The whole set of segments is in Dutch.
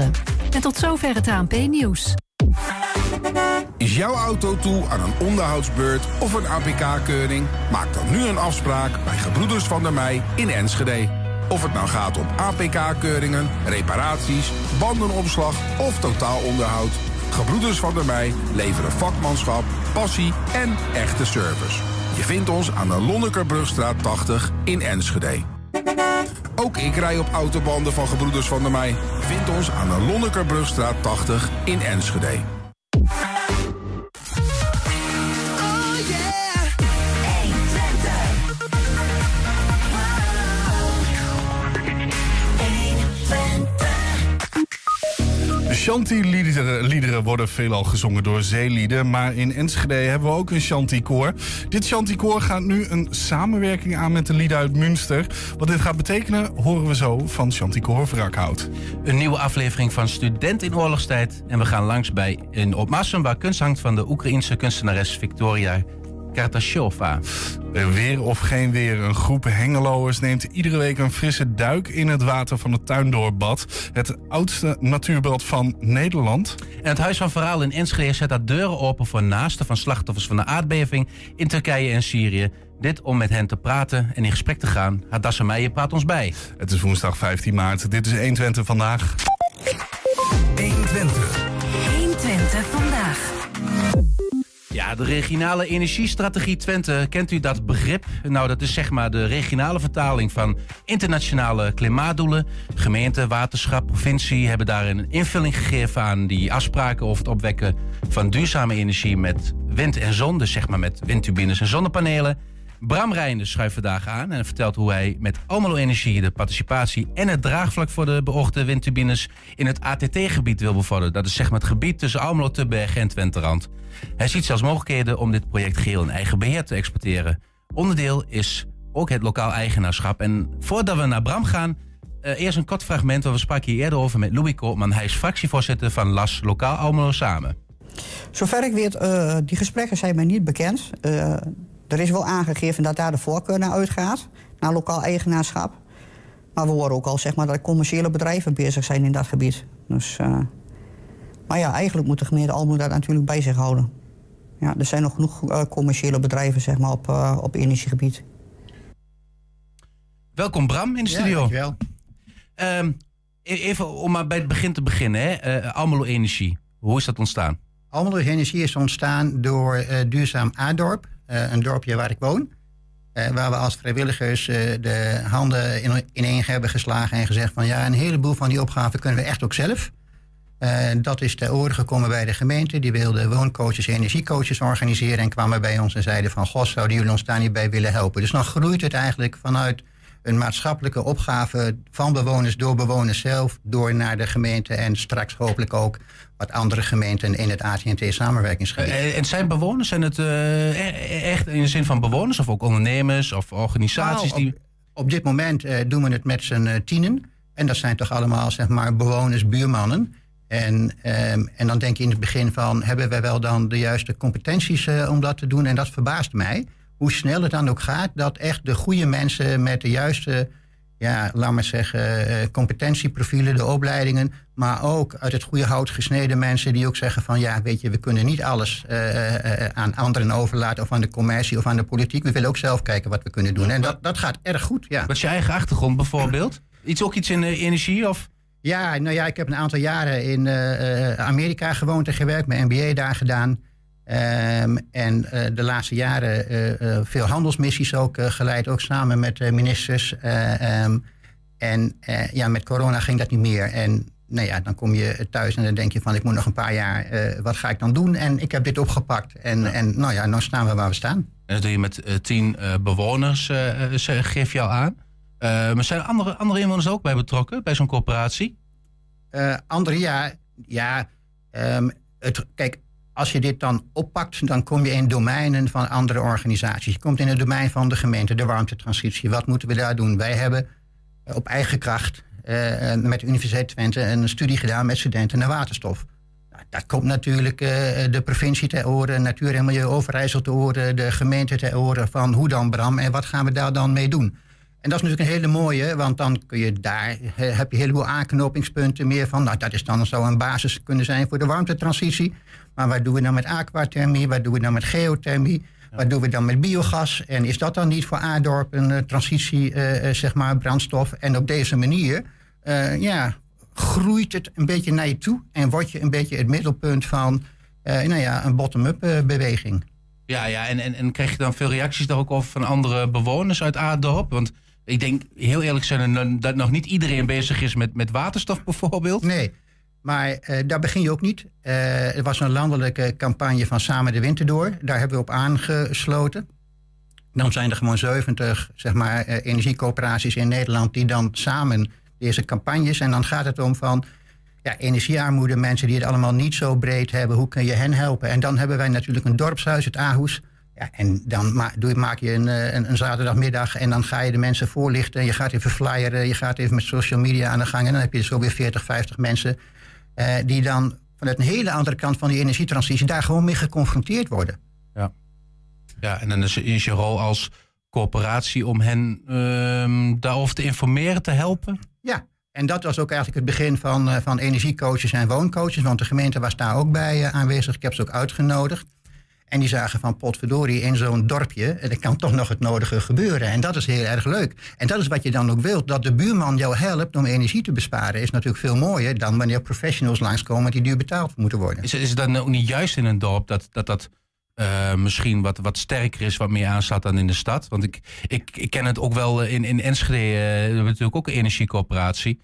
En tot zover het ANP-nieuws. Is jouw auto toe aan een onderhoudsbeurt of een APK-keuring? Maak dan nu een afspraak bij Gebroeders van der Mei in Enschede. Of het nou gaat om APK-keuringen, reparaties, bandenopslag of totaalonderhoud. Gebroeders van der Mei leveren vakmanschap, passie en echte service. Je vindt ons aan de Lonnekerbrugstraat 80 in Enschede. Ook ik rij op autobanden van Gebroeders van der Mei. Vind ons aan de Lonnekerbrugstraat 80 in Enschede. Shanty-liederen worden veelal gezongen door zeelieden. Maar in Enschede hebben we ook een Shanty-koor. Dit Shanty-koor gaat nu een samenwerking aan met de lieden uit Münster. Wat dit gaat betekenen, horen we zo van Shanty-koor Wrakhout. Een nieuwe aflevering van Student in Oorlogstijd. En we gaan langs bij in Opmassen, waar kunst hangt van de Oekraïense kunstenares Victoria Kartashova. Weer of geen weer, een groep hengeloers neemt iedere week een frisse duik in het water van het Tuindoorbad. Het oudste natuurbad van Nederland. En het Huis van Verhaal in Enschede zet daar deuren open voor naasten van slachtoffers van de aardbeving in Turkije en Syrië. Dit om met hen te praten en in gesprek te gaan. Hadassa Meijer praat ons bij. Het is woensdag 15 maart. Dit is 120 vandaag. 120. 120 Ja, de regionale energiestrategie Twente. Kent u dat begrip? Nou, dat is zeg maar de regionale vertaling van internationale klimaatdoelen. Gemeente, waterschap, provincie hebben daar een invulling gegeven aan die afspraken over het opwekken van duurzame energie met wind en zon. Dus zeg maar met windturbines en zonnepanelen. Bram Reijnders schuift vandaag aan en vertelt hoe hij met Almelo Energie de participatie en het draagvlak voor de beoogde windturbines in het ATT-gebied wil bevorderen. Dat is zeg maar het gebied tussen Almelo, Tubbergen en Twenterand. Hij ziet zelfs mogelijkheden om dit project geheel in eigen beheer te exporteren. Onderdeel is ook het lokaal eigenaarschap. En voordat we naar Bram gaan, uh, eerst een kort fragment. waar we spraken hier eerder over met Louis Koopman. Hij is fractievoorzitter van LAS Lokaal Almelo Samen. Zover ik weet, uh, die gesprekken zijn mij niet bekend. Uh, er is wel aangegeven dat daar de voorkeur naar uitgaat, naar lokaal eigenaarschap. Maar we horen ook al zeg maar, dat commerciële bedrijven bezig zijn in dat gebied. Dus, uh, maar ja, eigenlijk moet de gemeente Almelo dat natuurlijk bij zich houden. Ja, er zijn nog genoeg uh, commerciële bedrijven zeg maar, op, uh, op energiegebied. Welkom Bram in de studio. Ja, dankjewel. Um, even om maar bij het begin te beginnen. Hè. Uh, Almelo Energie, hoe is dat ontstaan? Almelo Energie is ontstaan door Duurzaam Aardorp. Uh, een dorpje waar ik woon. Uh, waar we als vrijwilligers uh, de handen in, ineen hebben geslagen en gezegd van ja, een heleboel van die opgaven kunnen we echt ook zelf. dat is ter oren gekomen bij de gemeente. Die wilde wooncoaches, energiecoaches organiseren en kwamen bij ons en zeiden van god, zouden jullie ons daar niet bij willen helpen? Dus dan groeit het eigenlijk vanuit een maatschappelijke opgave van bewoners door bewoners zelf, door naar de gemeente en straks hopelijk ook wat andere gemeenten in het AT&T-samenwerkingsgebied. Uh, en zijn bewoners, zijn het uh, echt in de zin van bewoners of ook ondernemers of organisaties? Nou, op, die... op dit moment uh, doen we het met z'n tienen. En dat zijn toch allemaal zeg maar, bewoners, buurmannen. En, um, en dan denk je in het begin van, hebben wij wel dan de juiste competenties om dat te doen? En dat verbaast mij hoe snel het dan ook gaat, dat echt de goede mensen met de juiste, ja, laat maar zeggen, eh, competentieprofielen, de opleidingen, maar ook uit het goede hout gesneden mensen die ook zeggen van ja, weet je, we kunnen niet alles uh, uh, aan anderen overlaten of aan de commercie of aan de politiek. We willen ook zelf kijken wat we kunnen doen. En dat, dat gaat erg goed. Ja. Wat is je eigen achtergrond bijvoorbeeld? Iets, ook iets in energie of? Ja, nou ja, ik heb een aantal jaren in Amerika gewoond en gewerkt, mijn MBA daar gedaan. Um, en uh, de laatste jaren uh, uh, veel handelsmissies ook geleid, ook samen met ministers. Um, en ja, met corona ging dat niet meer. En nou ja, dan kom je thuis en dan denk je van ik moet nog een paar jaar, wat ga ik dan doen? En ik heb dit opgepakt. En, ja. en nou ja, nu staan we waar we staan. En dat doe je met tien bewoners, geef je al aan. maar zijn er andere, andere inwoners ook bij betrokken, bij zo'n corporatie? andere, ja. ja um, het, kijk, als je dit dan oppakt, dan kom je in domeinen van andere organisaties. Je komt in het domein van de gemeente, de warmtetransitie. Wat moeten we daar doen? Wij hebben eh, op eigen kracht uh, met de Universiteit Twente een studie gedaan met studenten naar waterstof. Nou, dat komt natuurlijk de provincie ter oren, Natuur en Milieu Overijssel ter oren, de gemeente ter oren van hoe dan Bram en wat gaan we daar dan mee doen? En dat is natuurlijk een hele mooie, want dan kun je daar, heb je een heleboel aanknopingspunten meer van. Nou, dat is dan zou een basis kunnen zijn voor de warmtetransitie. Maar wat doen we dan met aquathermie? Wat doen we dan met geothermie? Wat doen we dan met biogas? En is dat dan niet voor Aardorp een uh, transitie, uh, zeg maar, brandstof? En op deze manier, uh, ja, groeit het een beetje naar je toe en word je een beetje het middelpunt van, nou ja, een bottom-up beweging. Ja, ja en, en, en krijg je dan veel reacties daar ook over van andere bewoners uit Aardorp? Want ik denk, heel eerlijk zijn, dat nog niet iedereen bezig is met, met waterstof bijvoorbeeld. Nee, maar uh, daar begin je ook niet. Uh, er was een landelijke campagne van Samen de Winter door. Daar hebben we op aangesloten. Dan zijn er gewoon 70 zeg maar, uh, energiecoöperaties in Nederland die dan samen deze campagnes. En dan gaat het om van ja, energiearmoede, mensen die het allemaal niet zo breed hebben. Hoe kun je hen helpen? En dan hebben wij natuurlijk een dorpshuis, het Aarhus. Ja, en dan doe, maak je een, een, een, zaterdagmiddag en dan ga je de mensen voorlichten. Je gaat even flyeren, je gaat even met social media aan de gang. En dan heb je zo weer 40, 50 mensen uh, die dan vanuit een hele andere kant van die energietransitie daar gewoon mee geconfronteerd worden. Ja, ja en dan is, is je rol als coöperatie om hen uh, daarover te informeren, te helpen? Ja, en dat was ook eigenlijk het begin van, uh, van energiecoaches en wooncoaches. Want de gemeente was daar ook bij uh, aanwezig. Ik heb ze ook uitgenodigd. En die zagen van potverdorie in zo'n dorpje, er kan toch nog het nodige gebeuren. En dat is heel erg leuk. En dat is wat je dan ook wilt. Dat de buurman jou helpt om energie te besparen is natuurlijk veel mooier dan wanneer professionals langskomen die duur betaald moeten worden. Is, is het dan ook niet juist in een dorp dat dat, dat uh, misschien wat, wat sterker is, wat meer aanslaat dan in de stad? Want ik, ik, ik ken het ook wel in, in Enschede, uh, natuurlijk ook een energiecoöperatie.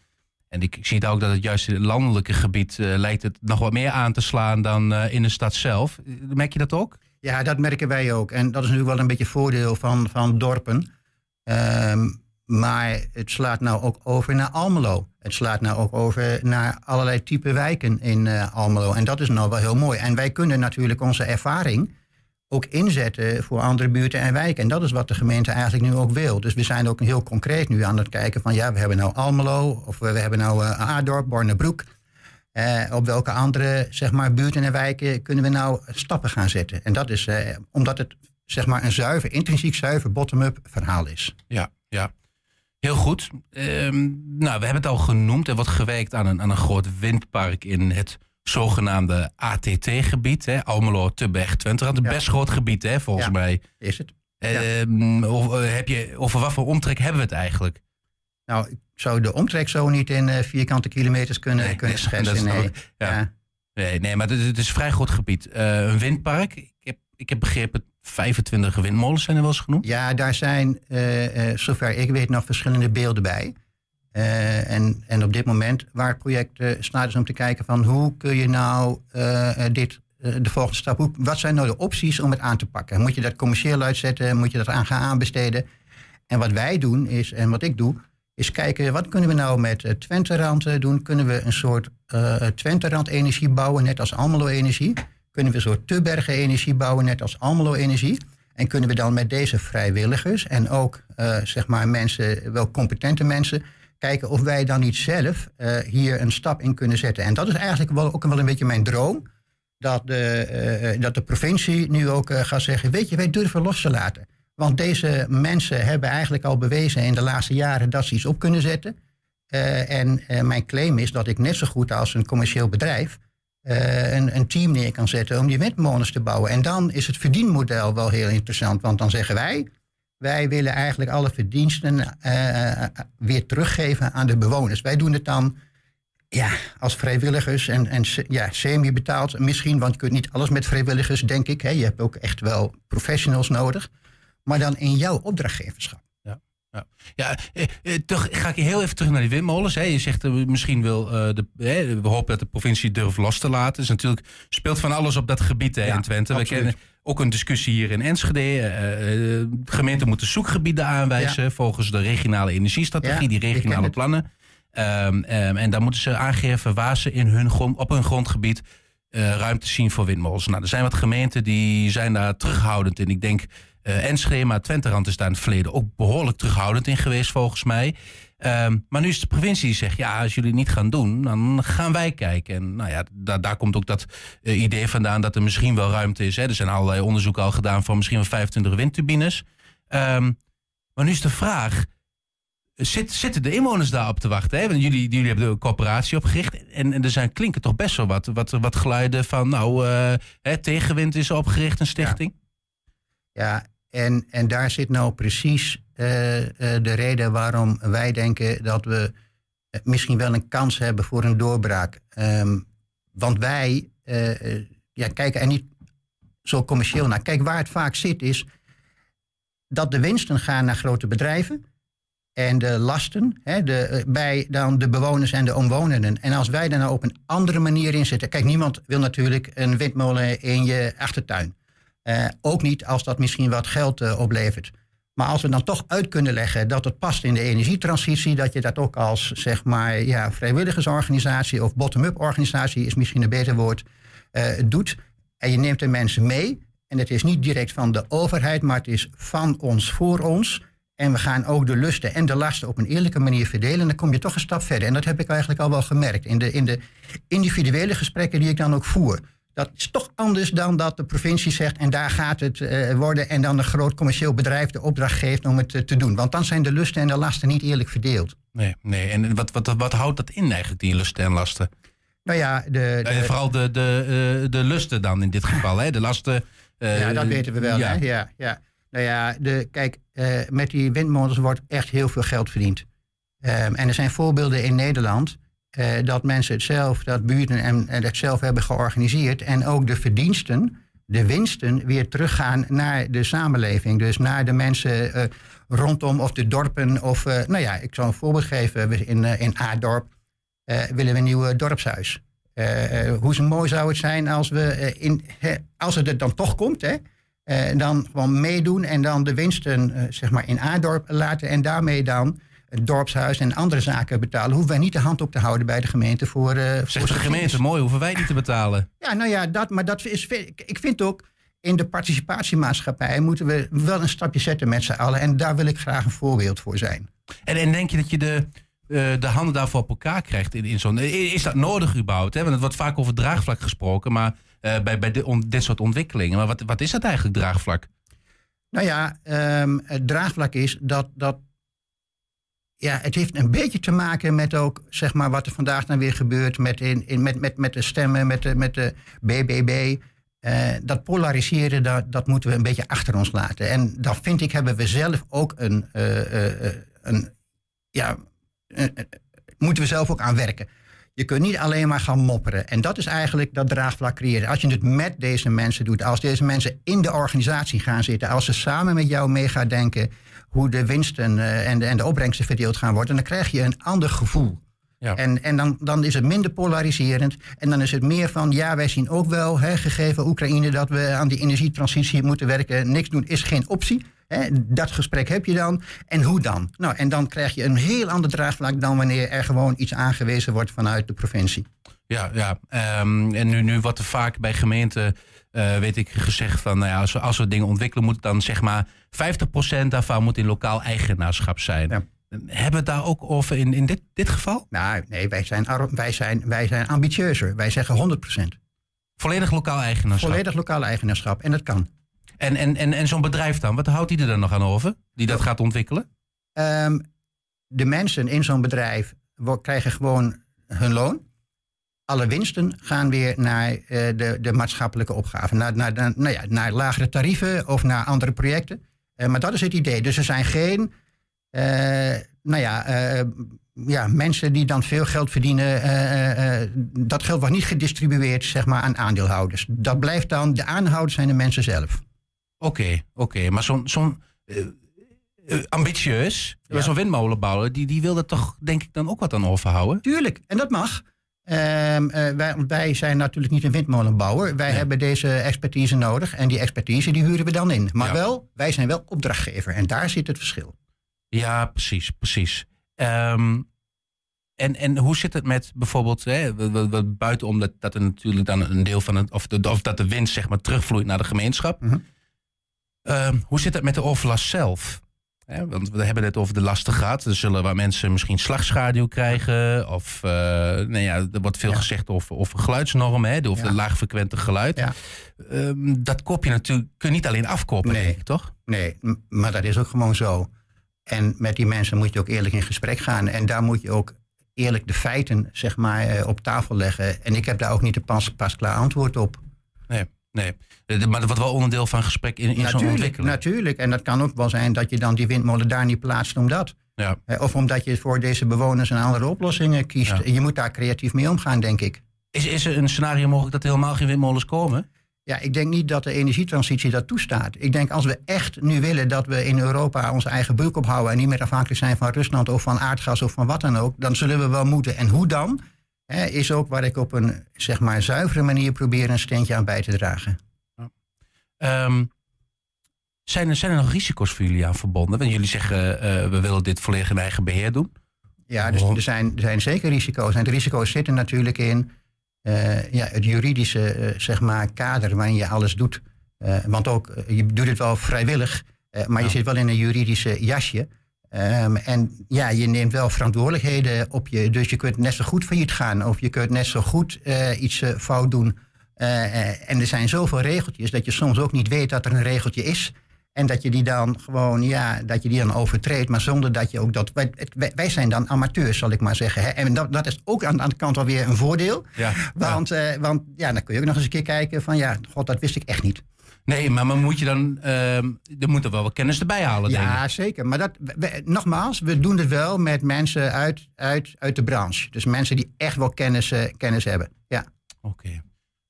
En ik zie het ook dat het juist in het landelijke gebied uh, lijkt het nog wat meer aan te slaan dan uh, in de stad zelf. Merk je dat ook? Ja, dat merken wij ook. En dat is natuurlijk wel een beetje voordeel van, van dorpen. Um, maar het slaat nou ook over naar Almelo. Het slaat nou ook over naar allerlei type wijken in Almelo. En dat is nou wel heel mooi. En wij kunnen natuurlijk onze ervaring ook inzetten voor andere buurten en wijken. En dat is wat de gemeente eigenlijk nu ook wil. Dus we zijn ook heel concreet nu aan het kijken van... ja, we hebben nou Almelo of we hebben nou uh, Aardorp, Bornebroek. Uh, op welke andere zeg maar, buurten en wijken kunnen we nou stappen gaan zetten? En dat is uh, omdat het zeg maar, een zuiver, intrinsiek zuiver bottom-up verhaal is. Ja, ja. Heel goed. Um, nou, we hebben het al genoemd. Er wordt gewerkt aan een, aan een groot windpark in het zogenaamde ATT-gebied. Almelo, Tubberg, Twente. Een ja. best groot gebied, hè, volgens mij. Is het. Um, of, heb je, over wat voor omtrek hebben we het eigenlijk? Nou, ik zou de omtrek zo niet in uh, vierkante kilometers kunnen, nee, kunnen schetsen. Nee. Ja. Ja. nee. nee, maar het, het is een vrij groot gebied. Uh, een windpark. Ik heb, ik heb begrepen, 25 windmolens zijn er wel eens genoemd. Ja, daar zijn, uh, zover ik weet, nog verschillende beelden bij. Uh, en, en op dit moment waar het project uh, om te kijken van hoe kun je nou uh, dit, de volgende stap, hoe, wat zijn nou de opties om het aan te pakken? Moet je dat commercieel uitzetten? Moet je dat aan gaan aanbesteden? En wat wij doen is, en wat ik doe, is kijken wat kunnen we nou met Twente-rand doen? Kunnen we een soort Twente-rand energie bouwen, net als Almelo energie? Kunnen we een soort Tubbergen energie bouwen, net als Almelo energie? En kunnen we dan met deze vrijwilligers en ook zeg maar mensen, wel competente mensen kijken of wij dan niet zelf uh, hier een stap in kunnen zetten. En dat is eigenlijk wel, ook wel een beetje mijn droom. Dat de, uh, dat de provincie nu ook uh, gaat zeggen: Weet je, wij durven los te laten. Want deze mensen hebben eigenlijk al bewezen in de laatste jaren dat ze iets op kunnen zetten. en mijn claim is dat ik net zo goed als een commercieel bedrijf een, een, team neer kan zetten om die windmolens te bouwen. En dan is het verdienmodel wel heel interessant. Want dan zeggen wij: wij willen eigenlijk alle verdiensten uh, weer teruggeven aan de bewoners. Wij doen het dan ja, als vrijwilligers en, en ja, semi-betaald misschien, want je kunt niet alles met vrijwilligers, denk ik. Hè. Je hebt ook echt wel professionals nodig, maar dan in jouw opdrachtgeverschap. Ja, ja. ja eh, eh, toch ga ik heel even terug naar die windmolens. Hè. Je zegt uh, misschien wil uh, de, we hopen dat de provincie durft los te laten. Dus natuurlijk speelt van alles op dat gebied hè, Ja, in Twente. We kennen ook een discussie hier in Enschede. Eh, gemeenten moeten zoekgebieden aanwijzen volgens de regionale energiestrategie, Ja, die regionale plannen. Ehm, ehm, en dan moeten ze aangeven waar ze in hun grond, op hun grondgebied eh, ruimte zien voor windmolens. Nou, er zijn wat gemeenten die zijn daar terughoudend in. Ik denk Enschede, maar Twenterand is daar in het verleden ook behoorlijk terughoudend in geweest volgens mij. Ehm, maar nu is de provincie die zegt, ja, als jullie niet gaan doen, dan gaan wij kijken. En nou ja, daar, komt ook dat eh, idee vandaan dat er misschien wel ruimte is. Hè. Er zijn allerlei onderzoeken al gedaan van misschien wel 25 windturbines. Ehm, maar nu is de vraag, Zit, zitten de inwoners daarop te wachten? Hè? Want jullie, jullie hebben een coöperatie opgericht. En, er zijn, klinken toch best wel wat, wat, wat geluiden van... nou, eh, hè, tegenwind is opgericht, een stichting. Ja, en, en daar zit nou precies eh, eh, de reden waarom wij denken dat we eh, misschien wel een kans hebben voor een doorbraak. Ehm, want wij ja, kijken er niet zo commercieel naar. Kijk, waar het vaak zit is dat de winsten gaan naar grote bedrijven. En de lasten hè, de, bij dan de bewoners en de omwonenden. En als wij daar nou op een andere manier in zitten. Kijk, niemand wil natuurlijk een windmolen in je achtertuin. Eh, ook niet als dat misschien wat geld eh, oplevert. Maar als we dan toch uit kunnen leggen dat het past in de energietransitie, dat je dat ook als zeg maar ja, vrijwilligersorganisatie of bottom-up organisatie is misschien een beter woord, eh, doet. En je neemt de mensen mee. En het is niet direct van de overheid, maar het is van ons voor ons. En we gaan ook de lusten en de lasten op een eerlijke manier verdelen. Dan kom je toch een stap verder. En dat heb ik eigenlijk al wel gemerkt in de, in de individuele gesprekken die ik dan ook voer. Dat is toch anders dan dat de provincie zegt en daar gaat het eh, worden. En dan een groot commercieel bedrijf de opdracht geeft om het eh, te doen. Want dan zijn de lusten en de lasten niet eerlijk verdeeld. Nee, nee. En wat, wat, wat houdt dat in eigenlijk, die lusten en lasten? Nou ja, de, de, Eh, vooral de, de, de lusten dan in dit geval, hè? De lasten. ja, dat weten we wel. ja. Hè? Ja, ja. Nou ja, de, kijk, met die windmolens wordt echt heel veel geld verdiend. Ehm, en er zijn voorbeelden in Nederland eh, dat mensen het zelf, dat buurten en, het zelf hebben georganiseerd. En ook de verdiensten, de winsten, weer teruggaan naar de samenleving. Dus naar de mensen eh, rondom of de dorpen. Of, eh, nou ja, ik zal een voorbeeld geven. In, in Aardorp willen we een nieuw dorpshuis. Hoe zo mooi zou het zijn als we, in, als het er dan toch komt, hè, dan gewoon meedoen en dan de winsten zeg maar in Aardorp laten en daarmee dan het dorpshuis en andere zaken betalen. Hoeven wij niet de hand op te houden bij de gemeente voor. eh voor de gemeente, mooi, hoeven wij niet te betalen. Ja, nou ja, dat, maar dat is. Ik vind ook. In de participatiemaatschappij moeten we wel een stapje zetten met z'n allen. En daar wil ik graag een voorbeeld voor zijn. En, en denk je dat je de, eh, de handen daarvoor op elkaar krijgt in, in zo'n. Is dat nodig überhaupt? Hè? Want het wordt vaak over draagvlak gesproken, maar eh, bij, bij dit, on- dit soort ontwikkelingen. Maar wat, wat is dat eigenlijk, draagvlak? Nou ja, ehm, het draagvlak is dat, dat. Ja, het heeft een beetje te maken met ook, zeg maar, wat er vandaag dan weer gebeurt met, in, in, met, met, met de stemmen, met de, met de BBB. Eh, dat polariseren, dat, dat moeten we een beetje achter ons laten. En dat vind ik, hebben we zelf ook een. eh, een ja, moeten we zelf ook aan werken. Je kunt niet alleen maar gaan mopperen. En dat is eigenlijk dat draagvlak creëren. Als je het met deze mensen doet, als deze mensen in de organisatie gaan zitten, als ze samen met jou mee gaan denken hoe de winsten eh, en, de, en de opbrengsten verdeeld gaan worden, dan krijg je een ander gevoel. Ja. En, en dan, dan is het minder polariserend. En dan is het meer van, ja, wij zien ook wel, hè, gegeven Oekraïne, dat we aan die energietransitie moeten werken. Niks doen is geen optie. Hè, dat gesprek heb je dan. En hoe dan? Nou, en dan krijg je een heel ander draagvlak dan wanneer er gewoon iets aangewezen wordt vanuit de provincie. Ja, ja. Ehm, en nu, nu wordt er vaak bij gemeenten, eh, weet ik, gezegd van, nou ja, als we, als we dingen ontwikkelen, moet dan zeg maar 50% daarvan moet in lokaal eigenaarschap zijn. Ja. Hebben we het daar ook over in, in dit, dit geval? Nou, nee, wij zijn, wij zijn, wij zijn ambitieuzer. Wij zeggen 100%. Volledig lokaal eigenaarschap. Volledig lokaal eigenaarschap. En dat kan. En, en, en, en zo'n bedrijf dan, wat houdt die er dan nog aan over? Die dat gaat ontwikkelen? Ehm, de mensen in zo'n bedrijf krijgen gewoon hun loon. Alle winsten gaan weer naar eh, de, de maatschappelijke opgaven. Naar, naar, naar, nou ja, naar lagere tarieven of naar andere projecten. Eh, maar dat is het idee. Dus er zijn geen eh, nou ja, ja, mensen die dan veel geld verdienen. dat geld wordt niet gedistribueerd zeg maar, aan aandeelhouders. Dat blijft dan, de aanhouders zijn de mensen zelf. Oké, oké. Maar zo'n zo'n ambitieus, Ja. zo'n windmolenbouwer, die, die wil er toch denk ik dan ook wat aan overhouden? Tuurlijk, en dat mag. Ehm, eh, wij, wij zijn natuurlijk niet een windmolenbouwer. Wij Nee. hebben deze expertise nodig. En die expertise die huren we dan in. Maar Ja. wel, wij zijn wel opdrachtgever. En daar zit het verschil. Ja, precies, precies. Ehm, en, en hoe zit het met bijvoorbeeld, hè, buitenom dat, dat er natuurlijk dan een deel van het, of, de, of dat de winst zeg maar terugvloeit naar de gemeenschap. Mhm. Ehm, hoe zit het met de overlast zelf? Hè, want we hebben het over de lasten gehad. Er zullen waar mensen misschien slagschaduw krijgen. Of uh, nou ja, er wordt veel Ja. gezegd over, over geluidsnormen, hè, Ja. de laagfrequente geluid. Ja. Ehm, dat koop je natuurlijk, kun je niet alleen afkopen, Nee. denk ik, toch? Nee, maar dat is ook gewoon zo. En met die mensen moet je ook eerlijk in gesprek gaan. En daar moet je ook eerlijk de feiten zeg maar, eh, op tafel leggen. En ik heb daar ook niet een pas, pas klaar antwoord op. Nee, nee. Eh, Maar dat wordt wel onderdeel van gesprek in, in zo'n Natuurlijk, ontwikkeling. natuurlijk. En dat kan ook wel zijn dat je dan die windmolen daar niet plaatst omdat. Ja. Eh, Of omdat je voor deze bewoners een andere oplossing kiest. Ja. Je moet daar creatief mee omgaan, denk ik. Is, is er een scenario mogelijk dat er helemaal geen windmolens komen? Ja, ik denk niet dat de energietransitie dat toestaat. Ik denk als we echt nu willen dat we in Europa onze eigen buik ophouden... en niet meer afhankelijk zijn van Rusland of van aardgas of van wat dan ook... dan zullen we wel moeten. En hoe dan? Hè, is ook waar ik op een zeg maar, zuivere manier probeer een steentje aan bij te dragen. Ehm, zijn, er, zijn er nog risico's voor jullie aan verbonden? Want jullie zeggen, eh, we willen dit volledig in eigen beheer doen. Ja, dus Oh. er, zijn, er zijn zeker risico's. En de risico's zitten natuurlijk in eh, ja, het juridische eh, zeg maar, kader waarin je alles doet. Eh, want ook, je doet het wel vrijwillig, eh, maar je zit wel in een juridische jasje. Ehm, en ja, je neemt wel verantwoordelijkheden op je. Dus je kunt net zo goed failliet gaan. Of je kunt net zo goed eh, iets eh, fout doen. Eh, en er zijn zoveel regeltjes dat je soms ook niet weet dat er een regeltje is. En dat je die dan gewoon, ja, dat je die dan overtreedt. Maar zonder dat je ook dat. Wij, zijn dan amateurs, zal ik maar zeggen. Hè? En dat, dat is ook aan, aan de kant alweer een voordeel. Ja. Want, want ja, dan kun je ook nog eens een keer kijken van ja, god, dat wist ik echt niet. Nee, maar, maar moet je dan... ehm er moet er wel wat kennis erbij halen, denk ik. Ja, zeker. Maar dat, we- nogmaals, we doen het wel met mensen uit, uit, uit de branche. Dus mensen die echt wel kennis, eh, kennis hebben. Ja. Oké.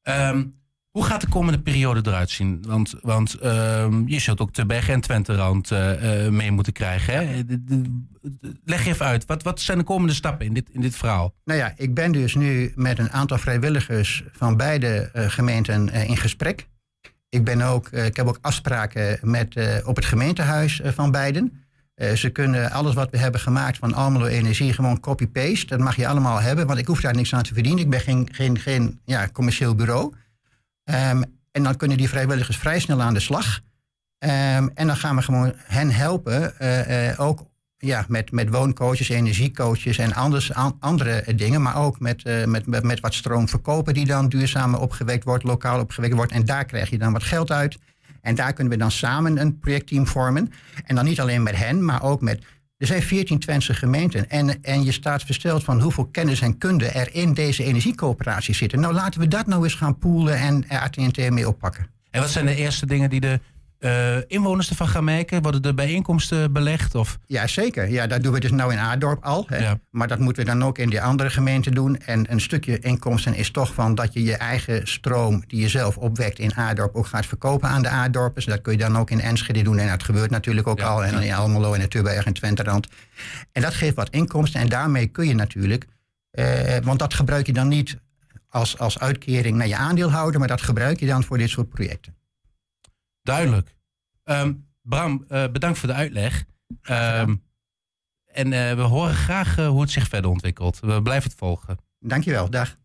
Ehm, hoe gaat de komende periode eruit zien? Want, want ehm, je zult ook de Berg- en Twente-rand eh, eh, mee moeten krijgen. Hè? De- de- de- leg even uit. Wat, wat zijn de komende stappen in dit, in dit verhaal? Nou ja, ik ben dus nu met een aantal vrijwilligers van beide gemeenten in gesprek. Ik, ben ook, eh, ik heb ook afspraken met, eh, op het gemeentehuis eh, van beiden. Ze kunnen alles wat we hebben gemaakt van Almelo Energie gewoon copy-paste. Dat mag je allemaal hebben, want ik hoef daar niks aan te verdienen. Ik ben geen, geen, geen ja, commercieel bureau. Ehm, en dan kunnen die vrijwilligers vrij snel aan de slag. Ehm, en dan gaan we gewoon hen helpen, eh, eh, ook ja, met, met wooncoaches, energiecoaches en anders, an- andere dingen. Maar ook met, eh, met, met, met wat stroom verkopen die dan duurzaam opgewekt wordt, lokaal opgewekt wordt. En daar krijg je dan wat geld uit. En daar kunnen we dan samen een projectteam vormen. En dan niet alleen met hen, maar ook met... Er zijn 14 Twentse gemeenten. En, en je staat versteld van hoeveel kennis en kunde er in deze energiecoöperatie zitten. Nou, laten we dat nou eens gaan poelen en er mee oppakken. En wat zijn de eerste dingen die de eh, inwoners ervan gaan merken? Worden er bijeenkomsten belegd? Of? Ja, zeker. Ja, dat doen we dus nou in Aardorp al. Hè. Ja. Maar dat moeten we dan ook in die andere gemeenten doen. En een stukje inkomsten is toch van dat je je eigen stroom die je zelf opwekt in Aardorp ook gaat verkopen aan de Aardorpers. Dat kun je dan ook in Enschede doen. En dat gebeurt natuurlijk ook Ja, al. En in Almelo en in en Twenterand. En dat geeft wat inkomsten. En daarmee kun je natuurlijk, eh, want dat gebruik je dan niet als, als uitkering naar je aandeelhouder. Maar dat gebruik je dan voor dit soort projecten. Duidelijk. Ehm, Bram, eh, bedankt voor de uitleg. Ehm, en eh, we horen graag eh, hoe het zich verder ontwikkelt. We blijven het volgen. Dankjewel. Dag.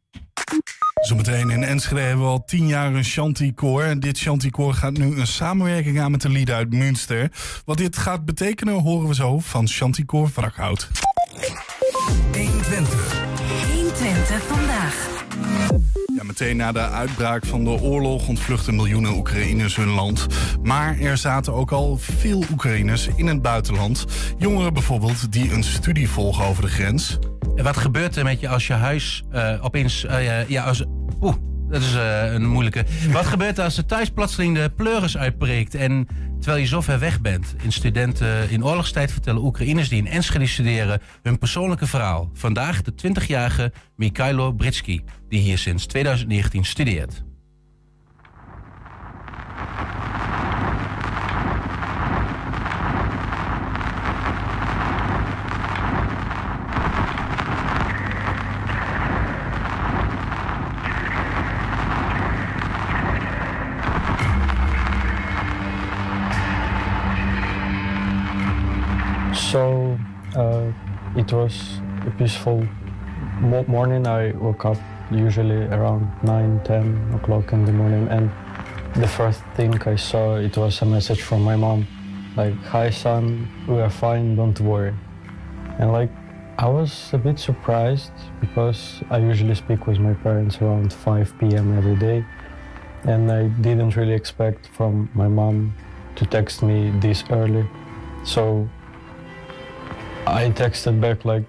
Zometeen in Enschede hebben we al tien jaar een Chanticoor. En dit Chanticoor gaat nu een samenwerking aan met de Lieden uit Münster. Wat dit gaat betekenen horen we zo van Chanticoor Wrakhout. 120. 120 vandaag. Meteen na de uitbraak van de oorlog ontvluchten miljoenen Oekraïners hun land. Maar er zaten ook al veel Oekraïners in het buitenland. Jongeren bijvoorbeeld die een studie volgen over de grens. En wat gebeurt er met je als je huis eh, opeens... eh, ja, als, oeh, dat is eh, een moeilijke. Wat gebeurt er als er thuis plotseling de pleuris uitbreekt... en terwijl je zo ver weg bent? In studenten in oorlogstijd vertellen Oekraïners die in Enschede studeren... hun persoonlijke verhaal. Vandaag de 20-jarige Mikhailo Britsky... die hier sinds 2019 studeert. It was a peaceful morning. I woke up usually around 9, 10 o'clock in the morning, and the first thing I saw it was a message from my mom, like, "Hi son, we are fine, don't worry." And like, I was a bit surprised because I usually speak with my parents around 5 p.m. every day, and I didn't really expect from my mom to text me this early. So I texted back like,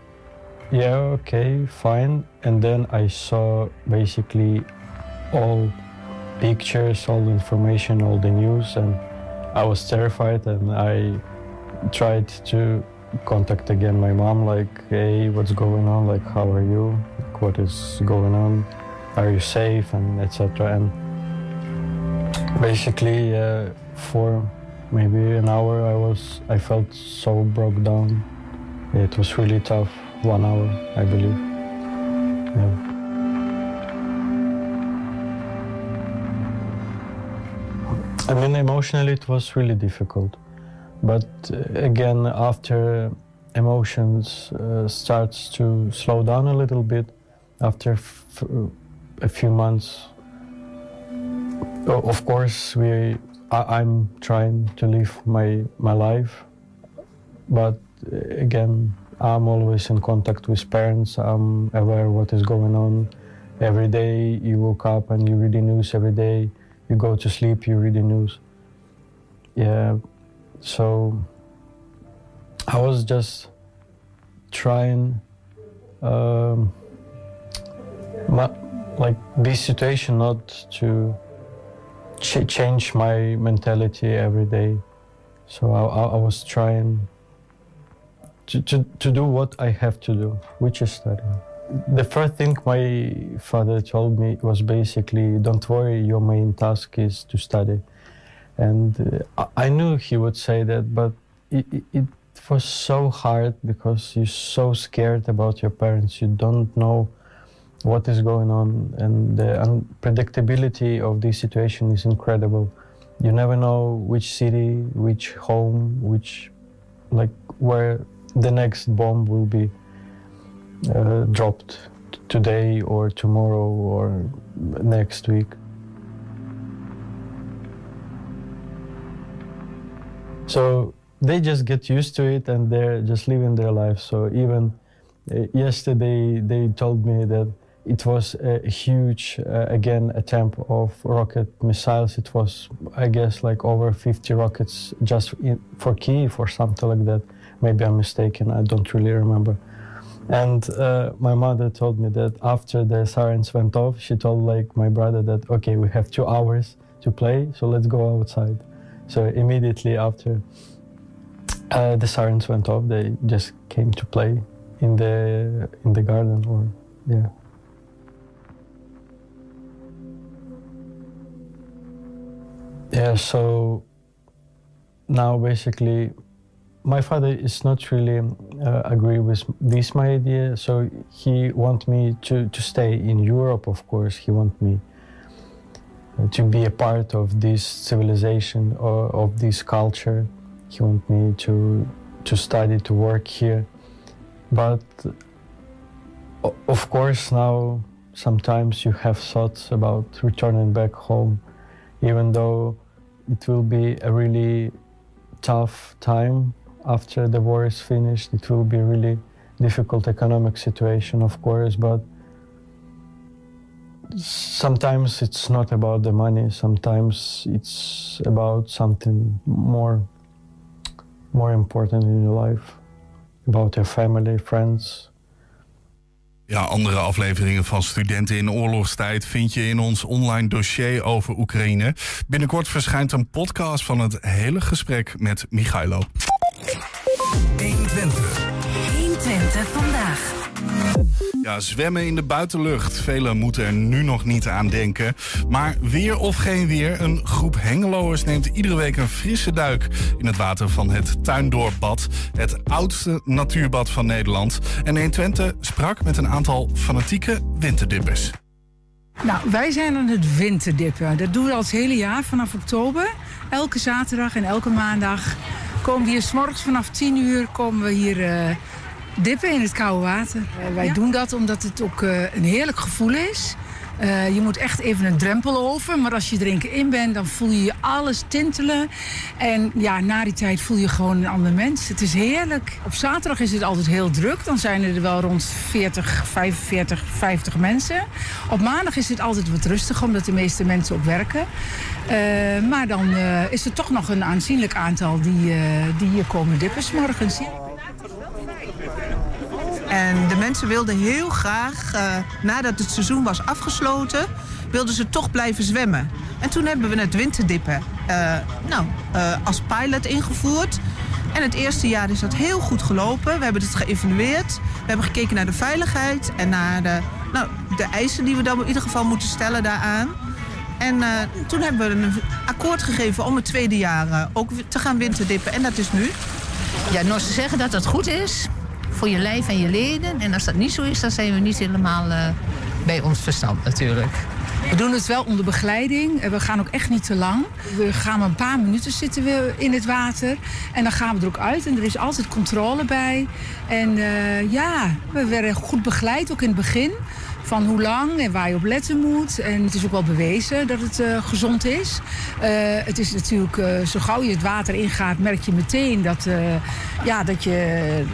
yeah, okay, fine. And then I saw basically all pictures, all information, all the news, and I was terrified. And I tried to contact again my mom, like, hey, what's going on? Like, how are you? Like, what is going on? Are you safe? And etc. And basically, uh, for maybe an hour, I was, I felt so broke down. It was really tough. One hour, I believe. Yeah. I mean, emotionally, it was really difficult. But uh, again, after emotions uh, starts to slow down a little bit, after f- a few months, of course, we I- I'm trying to live my my life, but uh, again, I'm always in contact with parents. I'm aware what is going on. Every day you wake up and you read the news. Every day you go to sleep, you read the news. Yeah, so I was just trying, um, ma- like this situation, not to ch- change my mentality every day. So I, I was trying to, to, to do what I have to do, which is study. The first thing my father told me was basically, don't worry, your main task is to study. And uh, I knew he would say that, but it, it, it was so hard because you're so scared about your parents. You don't know what is going on, and the unpredictability of this situation is incredible. You never know which city, which home, which, like, where the next bomb will be uh, dropped today or tomorrow or next week. So they just get used to it and they're just living their life. So even uh, yesterday they told me that it was a huge, uh, again, attempt of rocket missiles. It was, I guess, like over 50 rockets just in, for Kiev or something like that. Maybe I'm mistaken. I don't really remember. And uh, my mother told me that after the sirens went off, she told like my brother that okay, we have two hours to play, so let's go outside. So immediately after uh, the sirens went off, they just came to play in the in the garden or yeah. Yeah, so now basically my father is not really uh, agree with this my idea. So he want me to, to stay in europe of course. He want me uh, to be a part of this civilization or of this culture. He want me to to study to work here. But of course now sometimes you have thoughts about returning back home even though it will be a really tough time after the war is finished. It will be really difficult economic situation, of course, but sometimes it's not about the money. Sometimes it's about something more, more important in your life, about your family, friends. Ja, andere afleveringen van Studenten in Oorlogstijd vind je in ons online dossier over Oekraïne. Binnenkort verschijnt een podcast van het hele gesprek met Michailo. 120. 120 vandaag. Ja, zwemmen in de buitenlucht. Velen moeten er nu nog niet aan denken. Maar weer of geen weer, een groep Hengeloers neemt iedere week een frisse duik in het water van het Tuindorpbad. Het oudste natuurbad van Nederland. En 120 sprak met een aantal fanatieke winterdippers. Nou, wij zijn aan het winterdippen. Dat doen we al het hele jaar vanaf oktober. Elke zaterdag en elke maandag komen we hier s'morgens vanaf 10 uur komen we hier eh, dippen in het koude water. Eh, wij doen dat omdat het ook eh, een heerlijk gevoel is. Eh, je moet echt even een drempel over. Maar als je keer in bent, dan voel je je alles tintelen. En ja, na die tijd voel je gewoon een ander mens. Het is heerlijk. Op zaterdag is het altijd heel druk. Dan zijn er wel rond 40, 45, 50 mensen. Op maandag is het altijd wat rustiger, omdat de meeste mensen op werken. Eh, maar dan eh, is er toch nog een aanzienlijk aantal die, die hier komen dippen morgens. En de mensen wilden heel graag, eh, nadat het seizoen was afgesloten, wilden ze toch blijven zwemmen. En toen hebben we het winterdippen eh, nou, eh, als pilot ingevoerd. En het eerste jaar is dat heel goed gelopen. We hebben het geëvalueerd. We hebben gekeken naar de veiligheid en naar de, nou, de eisen die we dan in ieder geval moeten stellen daaraan. En toen hebben we een akkoord gegeven om het tweede jaar ook te gaan winterdippen. En dat is nu. Ja, nou, ze zeggen dat dat goed is voor je lijf en je leden. En als dat niet zo is, dan zijn we niet helemaal eh, bij ons verstand natuurlijk. We doen het wel onder begeleiding. Eh, We gaan ook echt niet te lang. We gaan een paar minuten zitten we in het water. En dan gaan we er ook uit. En er is altijd controle bij. En eh, ja, we werden goed begeleid, ook in het begin. Van hoe lang en waar je op letten moet. En het is ook wel bewezen dat het eh, gezond is. Eh, het is natuurlijk, eh, zo gauw je het water ingaat, merk je meteen dat, ja, dat, je,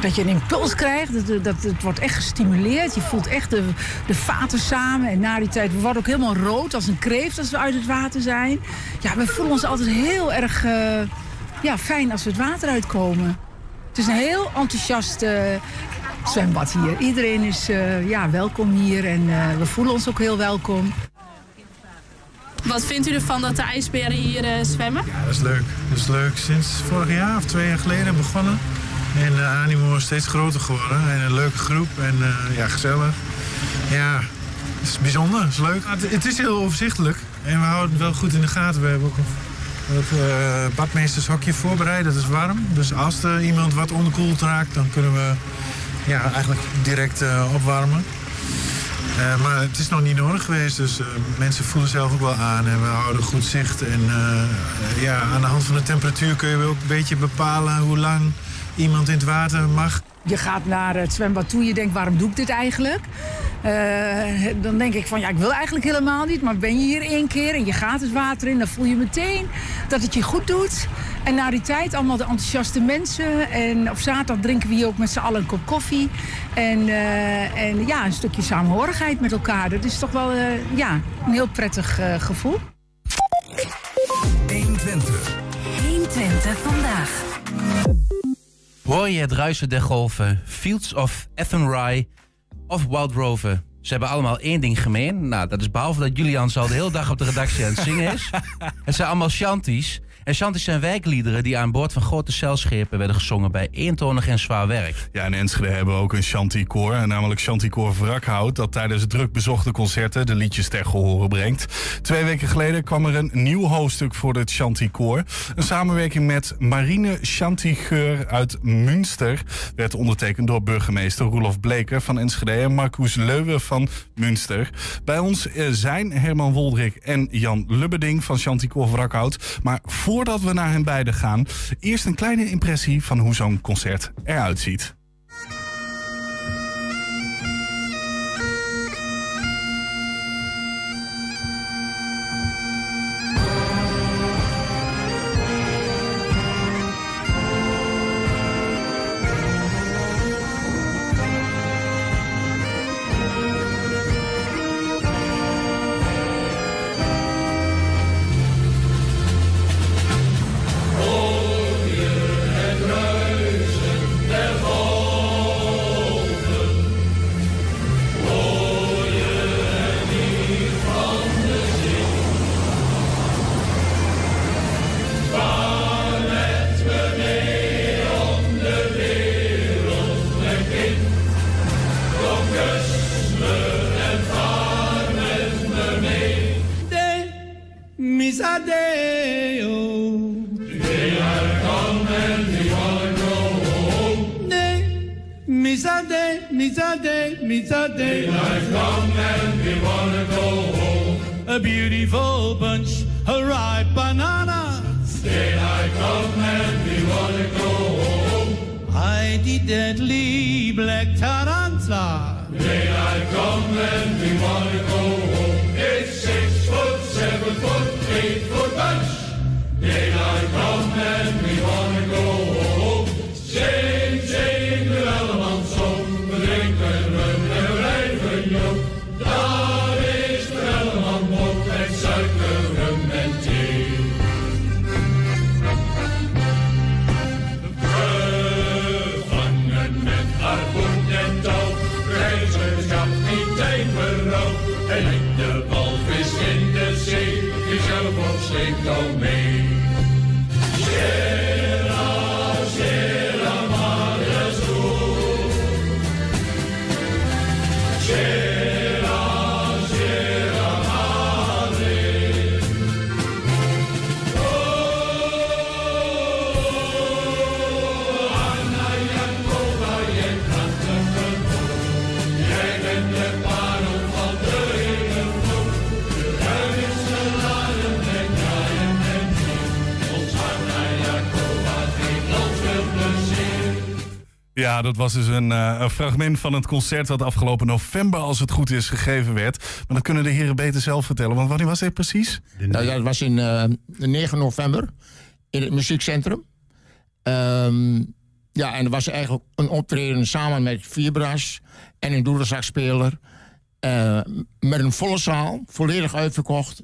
dat je een impuls krijgt. Dat, dat, het wordt echt gestimuleerd. Je voelt echt de, de vaten samen. En na die tijd, we worden ook helemaal rood als een kreeft als we uit het water zijn. Ja, we voelen ons altijd heel erg ja, fijn als we het water uitkomen. Het is een heel enthousiast zwembad hier. Iedereen is eh, ja, welkom hier en eh, we voelen ons ook heel welkom. Wat vindt u ervan dat de ijsberen hier eh, zwemmen? Ja, dat is leuk. Dat is leuk. Sinds vorig jaar of twee jaar geleden begonnen. En de animo is steeds groter geworden. En een leuke groep en eh, ja, gezellig. Ja, het is bijzonder. Het is leuk. Het, het is heel overzichtelijk. En we houden het wel goed in de gaten. We hebben ook een het eh, badmeestershokje voorbereid. Dat is warm. Dus als er iemand wat onderkoeld raakt, dan kunnen we ja, eigenlijk direct eh, opwarmen. Eh, maar het is nog niet nodig geweest, dus eh, mensen voelen zelf ook wel aan en we houden goed zicht. En ja, aan de hand van de temperatuur kun je ook een beetje bepalen hoe lang iemand in het water mag. Je gaat naar het zwembad toe, je denkt waarom doe ik dit eigenlijk? Eh, dan denk ik van ja, ik wil eigenlijk helemaal niet. Maar ben je hier één keer en je gaat het water in, dan voel je meteen dat het je goed doet. En na die tijd allemaal de enthousiaste mensen. En op zaterdag drinken we hier ook met z'n allen een kop koffie. En, eh, en ja, een stukje samenhorigheid met elkaar. Dat is toch wel eh, ja, een heel prettig eh, gevoel. 120. 120 vandaag. Hoor je het ruisen der golven, Fields of Athenry of Wild Rover? Ze hebben allemaal één ding gemeen. Nou, dat is behalve dat Julian zo de hele dag op de redactie aan het zingen is. Het zijn allemaal shanties. En shanties zijn wijkliederen die aan boord van grote zeilschepen werden gezongen bij eentonig en zwaar werk. Ja, in Enschede hebben we ook een shantykoor, namelijk Shantykoor Wrakhout, dat tijdens druk bezochte concerten de liedjes ter gehoren brengt. Twee weken geleden kwam er een nieuw hoofdstuk voor het shantykoor. Een samenwerking met Marine Chantygeur uit Münster werd ondertekend door burgemeester Roelof Bleker van Enschede en Marcus Leuwe van Münster. Bij ons eh, zijn Herman Woldrik en Jan Lubberding van Shantykoor Wrakhout. Maar voordat we naar hen beiden gaan, eerst een kleine impressie van hoe zo'n concert eruit ziet. Zelf opsteekt al mee. Sierra, Ja, dat was dus een, eh, een fragment van het concert dat afgelopen november, als het goed is, gegeven werd. Maar dat kunnen de heren beter zelf vertellen. Want wanneer was dit precies? Nou, ja, dat was in eh, 9 november in het muziekcentrum. Ehm, ja, en er was eigenlijk een optreden samen met Vibras en een doedelzakspeler. eh met een volle zaal, volledig uitverkocht.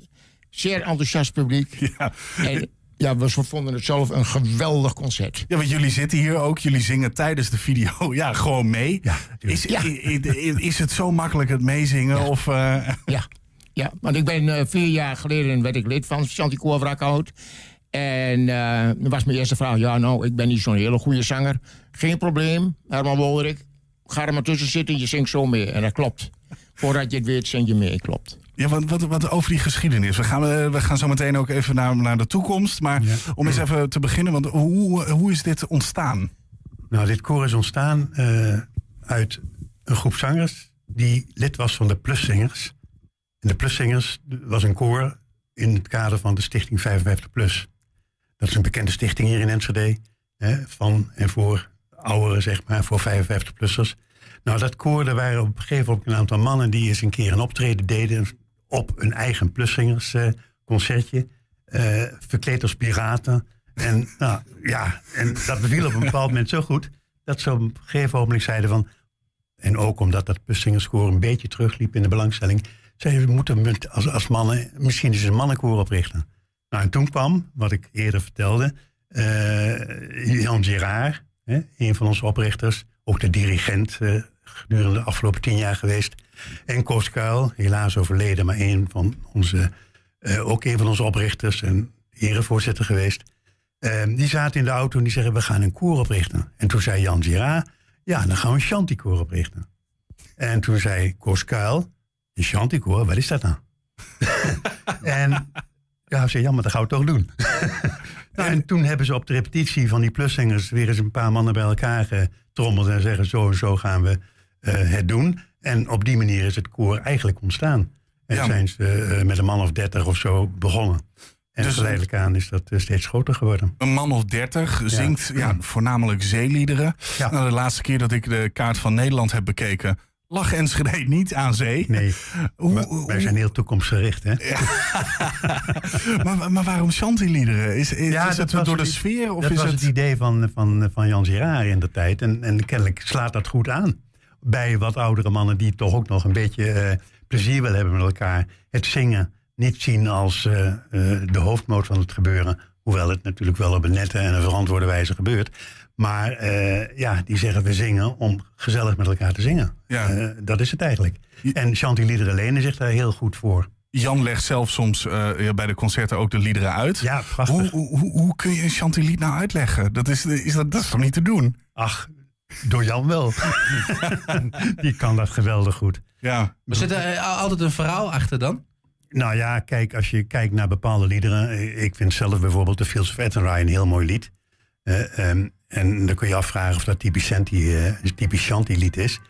Zeer enthousiast publiek. Ja. En ja, we vonden het zelf een geweldig concert. Ja, want jullie zitten hier ook. Jullie zingen tijdens de video ja, gewoon mee. is, Ja. is het zo makkelijk het meezingen? Of, eh, Ja, ja want ik ben eh, vier jaar geleden werd ik lid van Chanticoor Wrakhout. En dan was mijn eerste vraag, ja nou, ik ben niet zo'n hele goede zanger. Geen probleem, Herman Wolderik, ga er maar tussen zitten, je zingt zo mee. En dat klopt. Voordat je het weet, zing je mee, klopt. Ja, wat, wat, wat over die geschiedenis. We gaan, eh, we gaan zo meteen ook even naar, naar de toekomst. Maar om eens even te beginnen, want hoe, hoe is dit ontstaan? Nou, dit koor is ontstaan eh, uit een groep zangers die lid was van de Pluszingers. En de Pluszingers was een koor in het kader van de stichting 55 Plus. Dat is een bekende stichting hier in Enschede. Hè, van en voor ouderen, zeg maar, voor 55-plussers. Nou, dat koor, daar waren op een gegeven moment een aantal mannen... die eens een keer een optreden deden op een eigen Pluszingers eh, concertje. eh, verkleed als piraten. En, nou, ja, en dat beviel op een bepaald moment zo goed... dat ze op een gegeven moment zeiden van... en ook omdat dat Plussingerskoor een beetje terugliep in de belangstelling... zeiden we moeten met- als, als mannen misschien eens een mannenkoor oprichten. Nou, en toen kwam, wat ik eerder vertelde... eh, Jan Gerard, hè, een van onze oprichters... ook de dirigent gedurende de afgelopen tien jaar geweest... en Koos Kuil, helaas overleden... maar een van onze, eh, ook een van onze oprichters... en erevoorzitter geweest... Eh, die zaten in de auto en die zeggen, we gaan een koor oprichten. En toen zei Jan Girard, ja, dan gaan we een chanticoor oprichten. En toen zei Koos Kuil, een wat is dat nou? en ja, zei, ja, maar dat gaan we toch doen. nou, en toen hebben ze op de repetitie van die pluszingers weer eens een paar mannen bij elkaar getrommeld en zeggen, zo en zo gaan we het doen. En op die manier is het koor eigenlijk ontstaan. En Ja. zijn ze eh, met een man of dertig of zo begonnen. En Dus- geleidelijk aan is dat eh, steeds groter geworden. Een man of dertig zingt ja. voornamelijk zeeliederen. Nou, de laatste keer dat ik de kaart van Nederland heb bekeken... lag Enschede niet aan zee. Nee, Hoe- wij zijn heel toekomstgericht, hè? maar, maar waarom chantieliederen? Is, is, Ja, is dat het door de sfeer? Of dat is was het... het idee van, van, van Jan Girard in de tijd. En, en kennelijk slaat dat goed aan. Bij wat oudere mannen die toch ook nog een beetje eh, plezier willen hebben met elkaar. Het zingen niet zien als eh, eh, de hoofdmoot van het gebeuren. Hoewel het natuurlijk wel op een nette en een verantwoorde wijze gebeurt. Maar ja, die zeggen we zingen om gezellig met elkaar te zingen. Eh, dat is het eigenlijk. En chantieliederen lenen zich daar heel goed voor. Jan legt zelf soms ja, bij de concerten ook de liederen uit. Ja, prachtig. Hoe, hoe, hoe, kun je een chantilied nou uitleggen? Dat is, is, dat, dat is toch niet te doen? Ach, door Jan wel. Die kan dat geweldig goed. Ja. Maar zit er eh, altijd een verhaal achter dan? Nou ja, kijk, als je kijkt naar bepaalde liederen. eh, Ik vind zelf bijvoorbeeld de Fields of Athenry een heel mooi lied. Eh, ehm, en dan kun je afvragen of dat typisch Shanty, eh, typisch Shanty-lied is.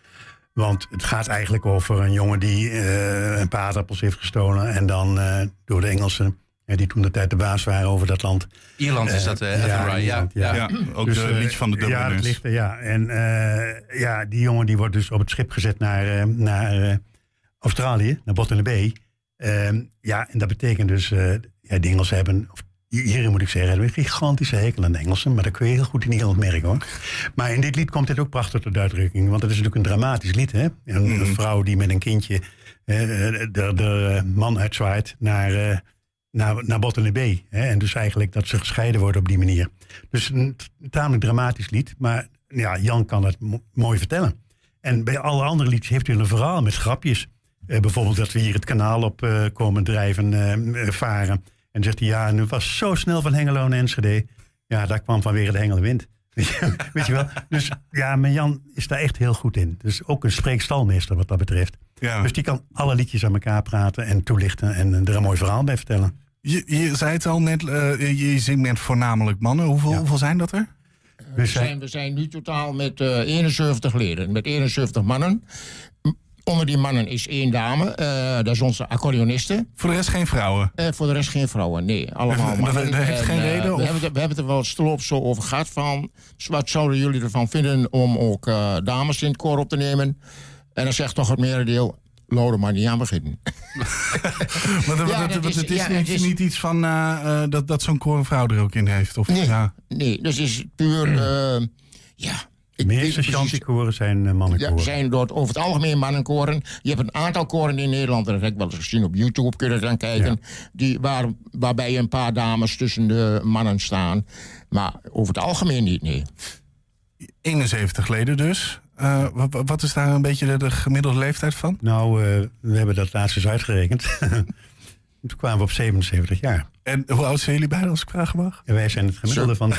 Want het gaat eigenlijk over een jongen die eh, een paar aardappels heeft gestolen. En dan eh, door de Engelsen, die toen de tijd de baas waren over dat land. Ierland is dat, eh, Athenry, ja. Ierland, Ja. Ja, ook de eh, liedje van de Ja, Dubliners. dat ligt er, ja. En eh, ja, die jongen die wordt dus op het schip gezet naar, eh, naar eh, Australië, naar Botany Bay. Ehm, ja, en dat betekent dus, eh, ja, de Engelsen hebben, of hier moet ik zeggen, hebben een gigantische hekel aan de Engelsen. Maar dat kun je heel goed in Nederland merken hoor. Maar in dit lied komt dit ook prachtig tot uitdrukking. Want het is natuurlijk een dramatisch lied. Hè? Een, een vrouw die met een kindje eh, de, de man uitzwaait naar, eh, naar, naar Botany. Hè? En dus eigenlijk dat ze gescheiden worden op die manier. Dus een tamelijk dramatisch lied. Maar ja, Jan kan het mo- mooi vertellen. En bij alle andere liedjes heeft hij een verhaal met grapjes. Eh, bijvoorbeeld dat we hier het kanaal op eh, komen drijven, eh, varen. En zegt hij, ja, het was zo snel van Hengelo naar Enschede. Ja, daar kwam vanwege de Hengelenwind. Weet je wel? Dus ja, maar Jan is daar echt heel goed in. Dus ook een spreekstalmeester wat dat betreft. Ja. Dus die kan alle liedjes aan elkaar praten en toelichten en er een mooi verhaal bij vertellen. Je, je zei het al net, eh, je zingt met voornamelijk mannen. Hoeveel, hoeveel zijn dat er? We zijn, we zijn nu totaal met eh, 71 leden, met 71 mannen. Onder die mannen is één dame, eh, dat is onze accordeoniste. Voor de rest geen vrouwen? Eh, voor de rest geen vrouwen, nee. Allemaal Dat- dat- mannen. dat heeft En, geen eh, reden, We hebben, het, we hebben het er wel stilop zo over gehad van... wat zouden jullie ervan vinden om ook eh, dames in het koor op te nemen? En dan zegt toch het merendeel... Er maar niet aan beginnen. Maar dat- Ja, dat- dat dat- is- het is, ja, niet, het is- niet iets van eh, eh, dat, dat zo'n koor een vrouw er ook in heeft? Of, Nee, ja. nee dus het is puur... eh, ja, De meeste chantekoren zijn mannenkoren. Ja, zijn door het, over het algemeen mannenkoren. Je hebt een aantal koren in Nederland, dat heb ik wel eens gezien op YouTube, kun je er dan kijken. Die, waar, waarbij een paar dames tussen de mannen staan. Maar over het algemeen niet, nee. 71 leden dus. Eh, wat, wat is daar een beetje de, de gemiddelde leeftijd van? Nou, eh, we hebben dat laatst eens uitgerekend. Toen kwamen we op 77 jaar. En hoe oud zijn jullie beiden als ik vragen mag? En wij zijn het gemiddelde van...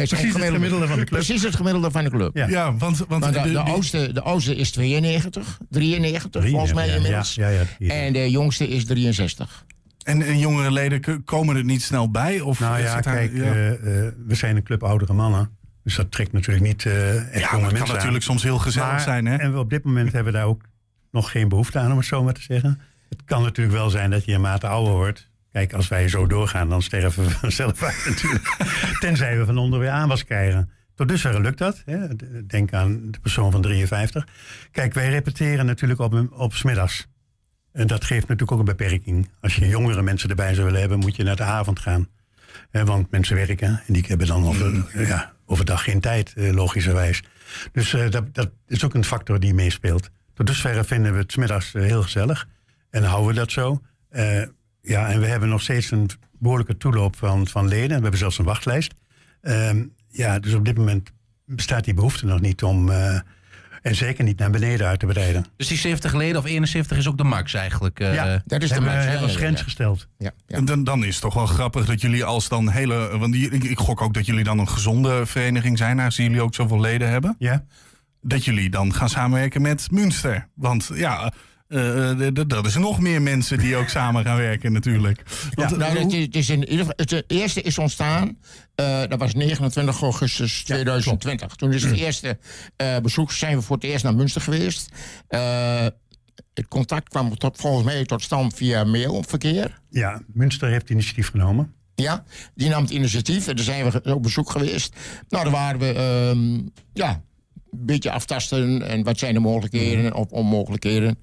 Zijn Precies het gemiddelde van de club. Precies het gemiddelde van de club. Ja. Ja, want, want de, de- de, die- oudste, de oudste is 92, 93 volgens mij ja, inmiddels. Ja, ja, ja. En de jongste is 63. en, en jongere leden komen er niet snel bij? Of Nou ja, kijk, ja. eh, eh, we zijn een club oudere mannen. Dus dat trekt natuurlijk niet eh echt Ja, jonge het kan aan. natuurlijk soms heel gezellig Maar- zijn, hè? En we op dit moment hebben we daar ook nog geen behoefte aan, om het zo maar te zeggen. Het kan natuurlijk wel zijn dat je een mate ouder wordt. Kijk, als wij zo doorgaan, dan sterven we vanzelf uit natuurlijk. Tenzij we van onder weer aanwas krijgen. Tot dusver lukt dat. Hè. Denk aan de persoon van 53. Kijk, wij repeteren natuurlijk op, op smiddags. En dat geeft natuurlijk ook een beperking. Als je jongere mensen erbij zou willen hebben, moet je naar de avond gaan. Want mensen werken en die hebben dan over, ja, overdag geen tijd, eh, logischerwijs. Dus eh, dat, dat is ook een factor die meespeelt. Tot dusver vinden we het middags eh, heel gezellig. En houden we dat zo. Ja, en we hebben nog steeds een behoorlijke toeloop van, van leden. We hebben zelfs een wachtlijst. Ehm, ja, dus op dit moment bestaat die behoefte nog niet om... en zeker niet naar beneden uit te breiden. Dus die 70 leden of 71 is ook de max eigenlijk? eh, ja, dat is de hebben max, als ja, grens gesteld. Ja, ja. En dan, dan is het toch wel grappig dat jullie als dan hele... Want die- ik, ik gok ook dat jullie dan een gezonde vereniging zijn... aangezien jullie ook zoveel leden hebben. Ja. Dat jullie dan gaan samenwerken met Münster. Want ja, dat is nog meer mensen die ook samen gaan werken natuurlijk. Want, nou, eh, het, is, het, is in ieder geval, het eerste is ontstaan, eh, dat was 29 augustus 2020. Toen is het eerste eh, bezoek, zijn we voor het eerst naar Münster geweest. Eh, het contact kwam tot, volgens mij tot stand via mailverkeer. Ja, Münster heeft initiatief genomen. Ja, die nam het initiatief en daar zijn we op bezoek geweest. Nou, daar waren we ehm, ja, beetje aftasten en wat zijn de mogelijkheden of onmogelijkheden.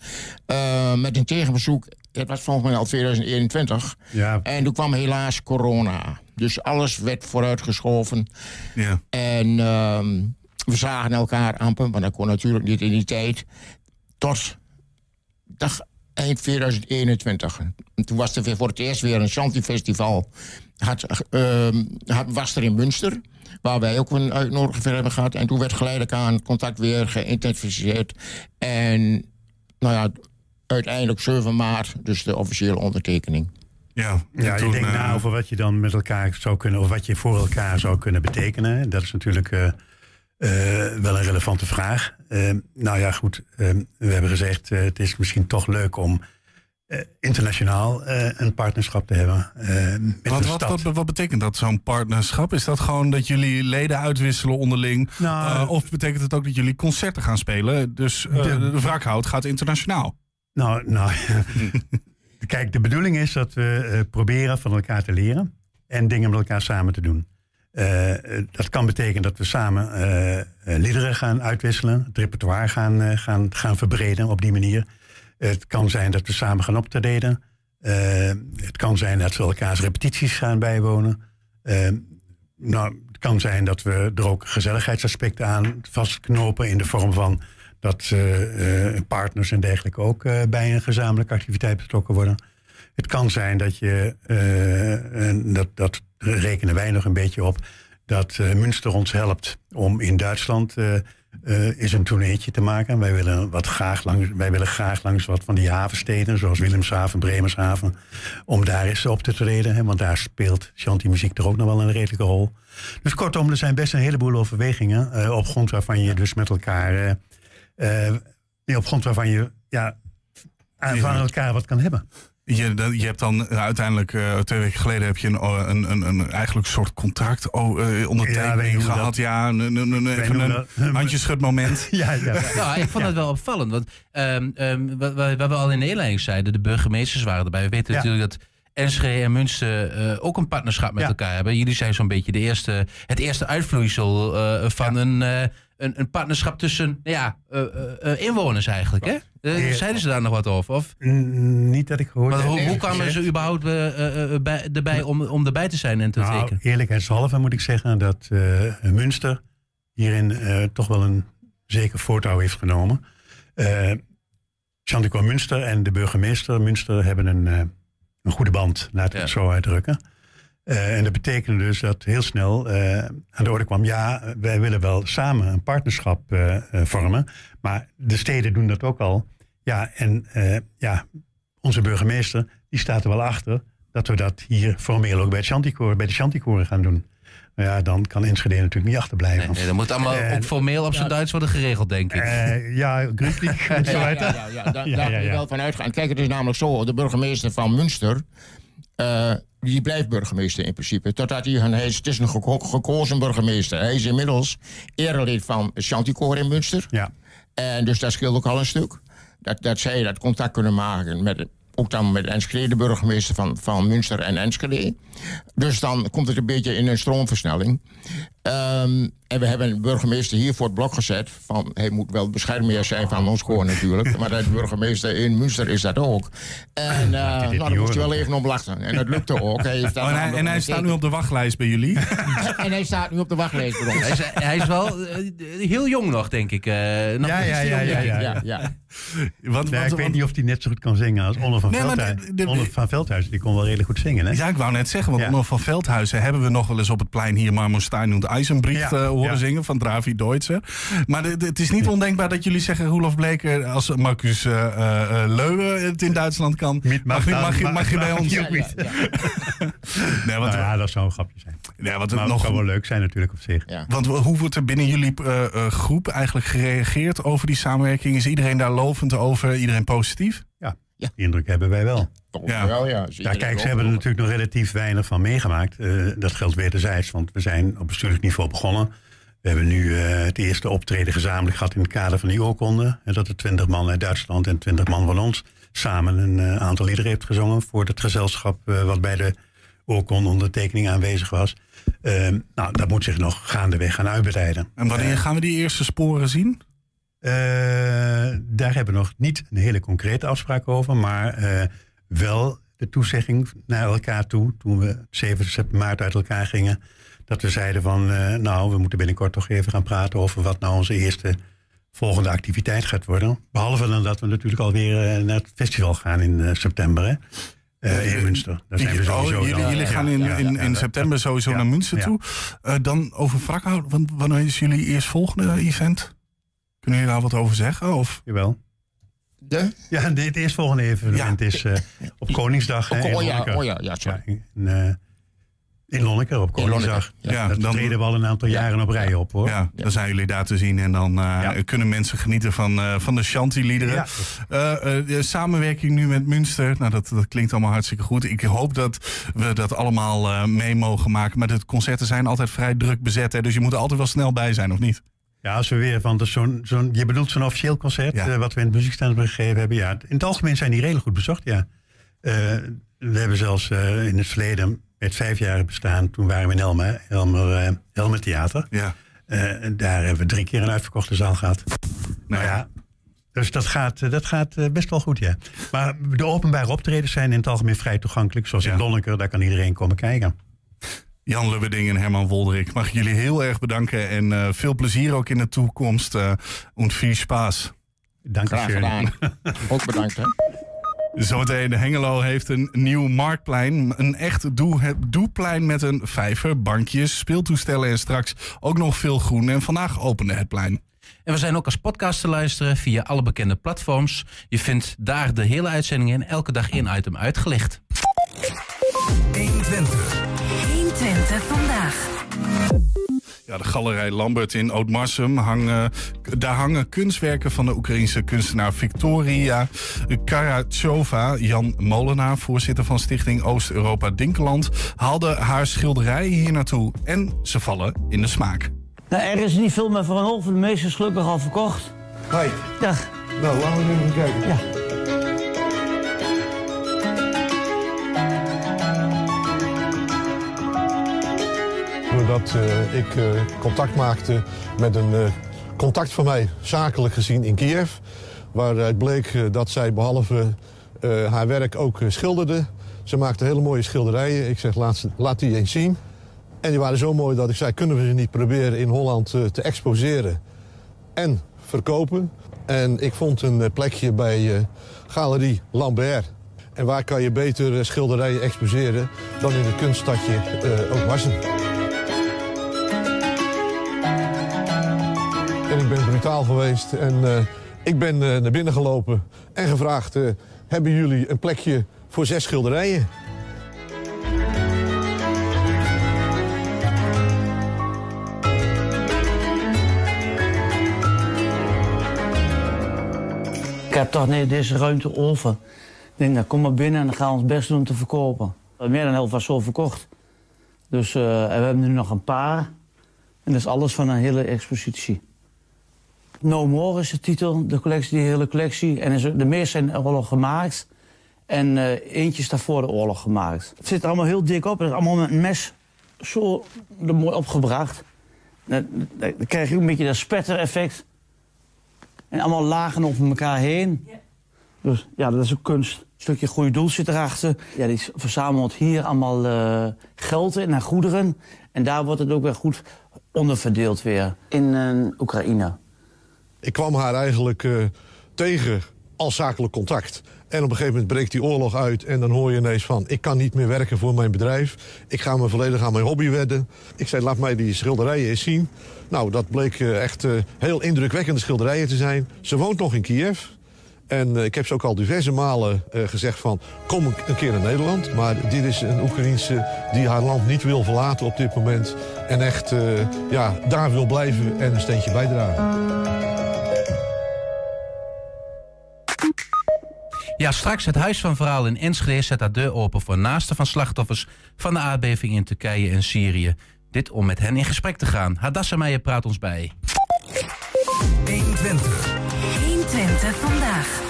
Eh, met een tegenbezoek, dat was volgens mij al 2021. Ja. En toen kwam helaas corona. Dus alles werd vooruitgeschoven. Ja. En ehm, we zagen elkaar amper, want dat kon natuurlijk niet in die tijd. Tot dag eind 2021. En toen was er weer voor het eerst weer een Shanti-festival. Had, ehm, had, was er in Münster, waar wij ook een uitnodiging voor hebben gehad. En toen werd geleidelijk aan contact weer geïntensificeerd. En nou ja, uiteindelijk 7 maart, dus de officiële ondertekening. Ja, Ja, je denkt eh, na over wat je dan met elkaar zou kunnen, of wat je voor elkaar zou kunnen betekenen. Dat is natuurlijk eh, eh, wel een relevante vraag. Eh, nou ja, goed, eh, we hebben gezegd, eh, het is misschien toch leuk om eh, internationaal eh, een partnerschap te hebben. eh, met Wat, wat, wat, wat betekent dat, zo'n partnerschap? Is dat gewoon dat jullie leden uitwisselen onderling? Nou, of betekent het ook dat jullie concerten gaan spelen? Dus De- de, wrakhout gaat internationaal. Nou, nou kijk, de bedoeling is dat we proberen van elkaar te leren en dingen met elkaar samen te doen. Dat kan betekenen dat we samen liederen gaan uitwisselen, het repertoire gaan, gaan, gaan verbreden op die manier. Het kan zijn dat we samen gaan optreden. Eh, het kan zijn dat we elkaars repetities gaan bijwonen. Eh, nou, het kan zijn dat we er ook gezelligheidsaspecten aan vastknopen in de vorm van dat eh, partners en dergelijke ook bij een gezamenlijke activiteit betrokken worden. Het kan zijn dat je, en dat, dat rekenen wij nog een beetje op, dat Münster ons helpt om in Duitsland eh, is een tourneetje te maken. Wij willen, wat graag langs, wij willen graag langs wat van die havensteden, zoals Willemshaven, Bremershaven, om daar eens op te treden. Hè, want daar speelt chanty-muziek er ook nog wel een redelijke rol. Dus kortom, er zijn best een heleboel overwegingen eh, op grond waarvan je dus met elkaar, eh, op grond waarvan je ja, aan- van elkaar wat kan hebben. Je, dat- je hebt dan eh, uiteindelijk, eh, twee weken geleden heb je een, oh, een, een, een eigenlijk soort contract oh, eh, ondertekening gehad. dat- Ja, een, een, een, even een dat- handjeschudmoment. ja, ja. Ja, ik vond het wel opvallend. Want ehm, ehm, wat, wat wat we al in de inleiding zeiden, de burgemeesters waren erbij. We weten Ja. natuurlijk dat Enschede en Münster eh, ook een partnerschap met Ja. elkaar hebben. Jullie zijn zo'n beetje de eerste, het eerste uitvloeisel eh, van een, eh, een, een partnerschap tussen nou ja, eh, eh, eh, inwoners eigenlijk. Hè? Eh, zeiden ze daar nog wat over? Of? Niet dat ik gehoord Maar heb. hoe, kwamen ze überhaupt eh, eh, bij, erbij om, om erbij te zijn en te Nou, tekenen? eerlijkheidshalve moet ik zeggen dat Münster hierin toch wel een zeker voortouw heeft genomen. Chantico Münster en de burgemeester Münster hebben een, een goede band, laat ik het zo uitdrukken. En dat betekende dus dat heel snel aan de orde kwam... ja, wij willen wel samen een partnerschap vormen... maar de steden doen dat ook al. Ja, en eh, ja, onze burgemeester die staat er wel achter... dat we dat hier formeel ook bij, het Chanticoor, bij de Chanticoren gaan doen. Nou ja, dan kan Enschede natuurlijk niet achterblijven. Nee, dat moet allemaal ook formeel op zijn Duits worden geregeld, denk ik. eh, ja, Grundlich en zo Ja, weiter. ja, ja, ja, daar, Ja, daar ja, je wel van uitgaan. Kijk, het is namelijk zo, de burgemeester van Münster, eh, die blijft burgemeester in principe. Totdat hij, hij is, het is een geko- gekozen burgemeester. Hij is inmiddels erelid van Chanticoor in Münster. Ja. En dus dat scheelt ook al een stuk. Dat, dat zij dat contact kunnen maken met, ook dan met Enschede, de burgemeester van, van Münster en Enschede. Dus dan komt het een beetje in een stroomversnelling. Ehm, en we hebben een burgemeester hier voor het blok gezet. Van, hij moet wel beschermheer zijn van ons koor natuurlijk. maar de burgemeester in Münster is dat ook. En eh, nou, daar moest hij wel even om lachen. En dat lukte ook. Hij heeft dat Oh, en, hij, namelijk en hij staat nu op de wachtlijst bij jullie. En hij staat nu op de wachtlijst bij ons. Hij is, hij is wel eh, heel jong nog, denk ik. eh, nog Ja, ja, ja, ja, ja, ja. Want, ik weet niet of hij net zo goed kan zingen als Onno van Nee, Veldhuizen. de- de- Onno van Veldhuizen, die kon wel redelijk goed zingen, hè? Ja, ik wou net zeggen, want Ja. Onno van Veldhuizen hebben we nog wel eens op het plein hier Marmorstein und Eisenbrief Ja, eh, horen ja. zingen van Dravi Deutscher. Maar de- de- het is niet ondenkbaar dat jullie zeggen Roelof Bleker als Marcus eh eh, Leuwe het in Duitsland kan. Mag, mag mag, je, mag- mag je bij ons? niet. Nee, want, Nou ja, dat zou een grapje zijn. ja, Maar het nog, zou wel leuk zijn natuurlijk op zich. want hoe wordt er binnen jullie eh, eh, groep eigenlijk gereageerd over die samenwerking? Is iedereen daar lovend over? Iedereen positief? Ja, die indruk hebben wij wel. Ja. Wel, ja. Ja, kijk, ze hebben er natuurlijk nog relatief weinig van meegemaakt. Eh, dat geldt wederzijds, want we zijn op bestuurlijk niveau begonnen. We hebben nu eh, het eerste optreden gezamenlijk gehad in het kader van die oorkonde. En dat er twintig man uit Duitsland en twintig man van ons samen een eh, aantal liederen heeft gezongen voor het gezelschap eh, wat bij de oorkonde ondertekening aanwezig was. Eh, nou, dat moet zich nog gaandeweg gaan uitbreiden. En wanneer gaan we die eerste sporen zien? Eh, daar hebben we nog niet een hele concrete afspraak over, maar eh, wel de toezegging naar elkaar toe, toen we 7 sep- maart uit elkaar gingen, dat we zeiden van, eh, nou, we moeten binnenkort toch even gaan praten over wat nou onze eerste volgende activiteit gaat worden. Behalve dan dat we natuurlijk alweer naar het festival gaan in september, hè? In Münster. Daar zijn we Oh, sowieso jullie, gaan in, in, in september sowieso Ja, naar Münster ja. toe. Dan over Wrakhout, want wanneer is jullie eerst volgende event? Kunnen jullie daar wat over zeggen? Of? Jawel. De? Ja, dit eerstvolgende evenement is eh, op Koningsdag. hè, Oh, in oh ja, oh ja, ja, sorry. in, eh, in Lonneker op Koningsdag. ja. Ja, dat dan- treden we al een aantal jaren op rij op hoor. Ja, dan zijn jullie daar te zien en dan eh, kunnen mensen genieten van, eh, van de Shanty-liederen. Ja. Eh, eh, de samenwerking nu met Münster, nou, dat, dat klinkt allemaal hartstikke goed. Ik hoop dat we dat allemaal eh, mee mogen maken. Maar de concerten zijn altijd vrij druk bezet, hè, dus je moet er altijd wel snel bij zijn, of niet? Ja, als we weer van zo'n, zo'n, je bedoelt zo'n officieel concert, Ja. eh, wat we in het muziekstand gegeven hebben. Ja, in het algemeen zijn die redelijk goed bezocht, ja. Eh, we hebben zelfs eh, in het verleden, met vijf jaar bestaan, toen waren we in Elmer, Elmer, eh, Elmer Theater. Ja. En daar hebben we drie keer een uitverkochte zaal gehad. Nou ja, dus dat gaat, dat gaat best wel goed, ja. Maar de openbare optredens zijn in het algemeen vrij toegankelijk. Zoals in Lonneker, daar kan iedereen komen kijken. Jan Lubberding en Herman Wolderik, mag ik jullie heel erg bedanken. En eh, veel plezier ook in de toekomst. eh und viel Spaß. Dank Graag gedaan. Ook bedankt, hè. Zometeen, Hengelo heeft een nieuw marktplein. Een echt doe, doeplein met een vijver, bankjes, speeltoestellen en straks ook nog veel groen. En vandaag opende het plein. En we zijn ook als podcast te luisteren via alle bekende platforms. Je vindt daar de hele uitzending in, elke dag één item uitgelicht. 120. 120 vandaag. Ja, de galerij Lambert in Oudmarsum hangen, daar hangen kunstwerken van de Oekraïense kunstenaar Victoria Karachova. Jan Molenaar, voorzitter van Stichting Oost-Europa Dinkeland, haalde haar schilderijen hier naartoe. En ze vallen in de smaak. Nou, er is niet veel meer een halve. De meeste is gelukkig al verkocht. Hoi. Dag. Nou, laten we even kijken. Ja. Doordat eh, ik eh, contact maakte met een eh, contact van mij, zakelijk gezien in Kiev. Waaruit bleek dat zij behalve eh, haar werk ook schilderde. Ze maakte hele mooie schilderijen. Ik zeg, laat, die eens zien. En die waren zo mooi dat ik zei, kunnen we ze niet proberen in Holland te exposeren en verkopen? En ik vond een plekje bij Galerie Lambert. En waar kan je beter schilderijen exposeren dan in het kunststadje uh, Oudmarsum? En brutaal geweest en eh, ik ben eh, naar binnen gelopen en gevraagd... eh, hebben jullie een plekje voor zes schilderijen? Ik heb toch nee, deze ruimte over. Ik denk, nou, kom maar binnen en dan gaan we ons best doen te verkopen. Meer dan heel veel zo verkocht. Dus we hebben nu nog een paar. En dat is alles van een hele expositie. No More is de titel, de collectie, die hele collectie. En de meeste zijn oorlog gemaakt. En eh, eentje is daarvoor de oorlog gemaakt. Het zit er allemaal heel dik op. Het is allemaal met een mes zo er mooi opgebracht. Dan, krijg je ook een beetje dat spetter-effect. En allemaal lagen over elkaar heen. Dus ja, dat is ook kunst. Een stukje goede doel zit erachter. Ja, die verzamelt hier allemaal eh, geld in naar goederen. En daar wordt het ook weer goed onderverdeeld weer. In eh, Oekraïne. Ik kwam haar eigenlijk eh, tegen als zakelijk contact. En op een gegeven moment breekt die oorlog uit en dan hoor je ineens van... ik kan niet meer werken voor mijn bedrijf. Ik ga me volledig aan mijn hobby wedden. Ik zei, laat mij die schilderijen eens zien. Nou, dat bleek eh, echt eh, heel indrukwekkende schilderijen te zijn. Ze woont nog in Kiev. En eh, ik heb ze ook al diverse malen eh, gezegd van... kom een- keer naar Nederland. Maar dit is een Oekraïense die haar land niet wil verlaten op dit moment. En echt eh, ja, daar wil blijven en een steentje bijdragen. Ja, straks het Huis van Verhaal in Enschede zet haar deur open voor naasten van slachtoffers van de aardbeving in Turkije en Syrië. Dit om met hen in gesprek te gaan. Hadassa Meijer praat ons bij. 120. 120 vandaag.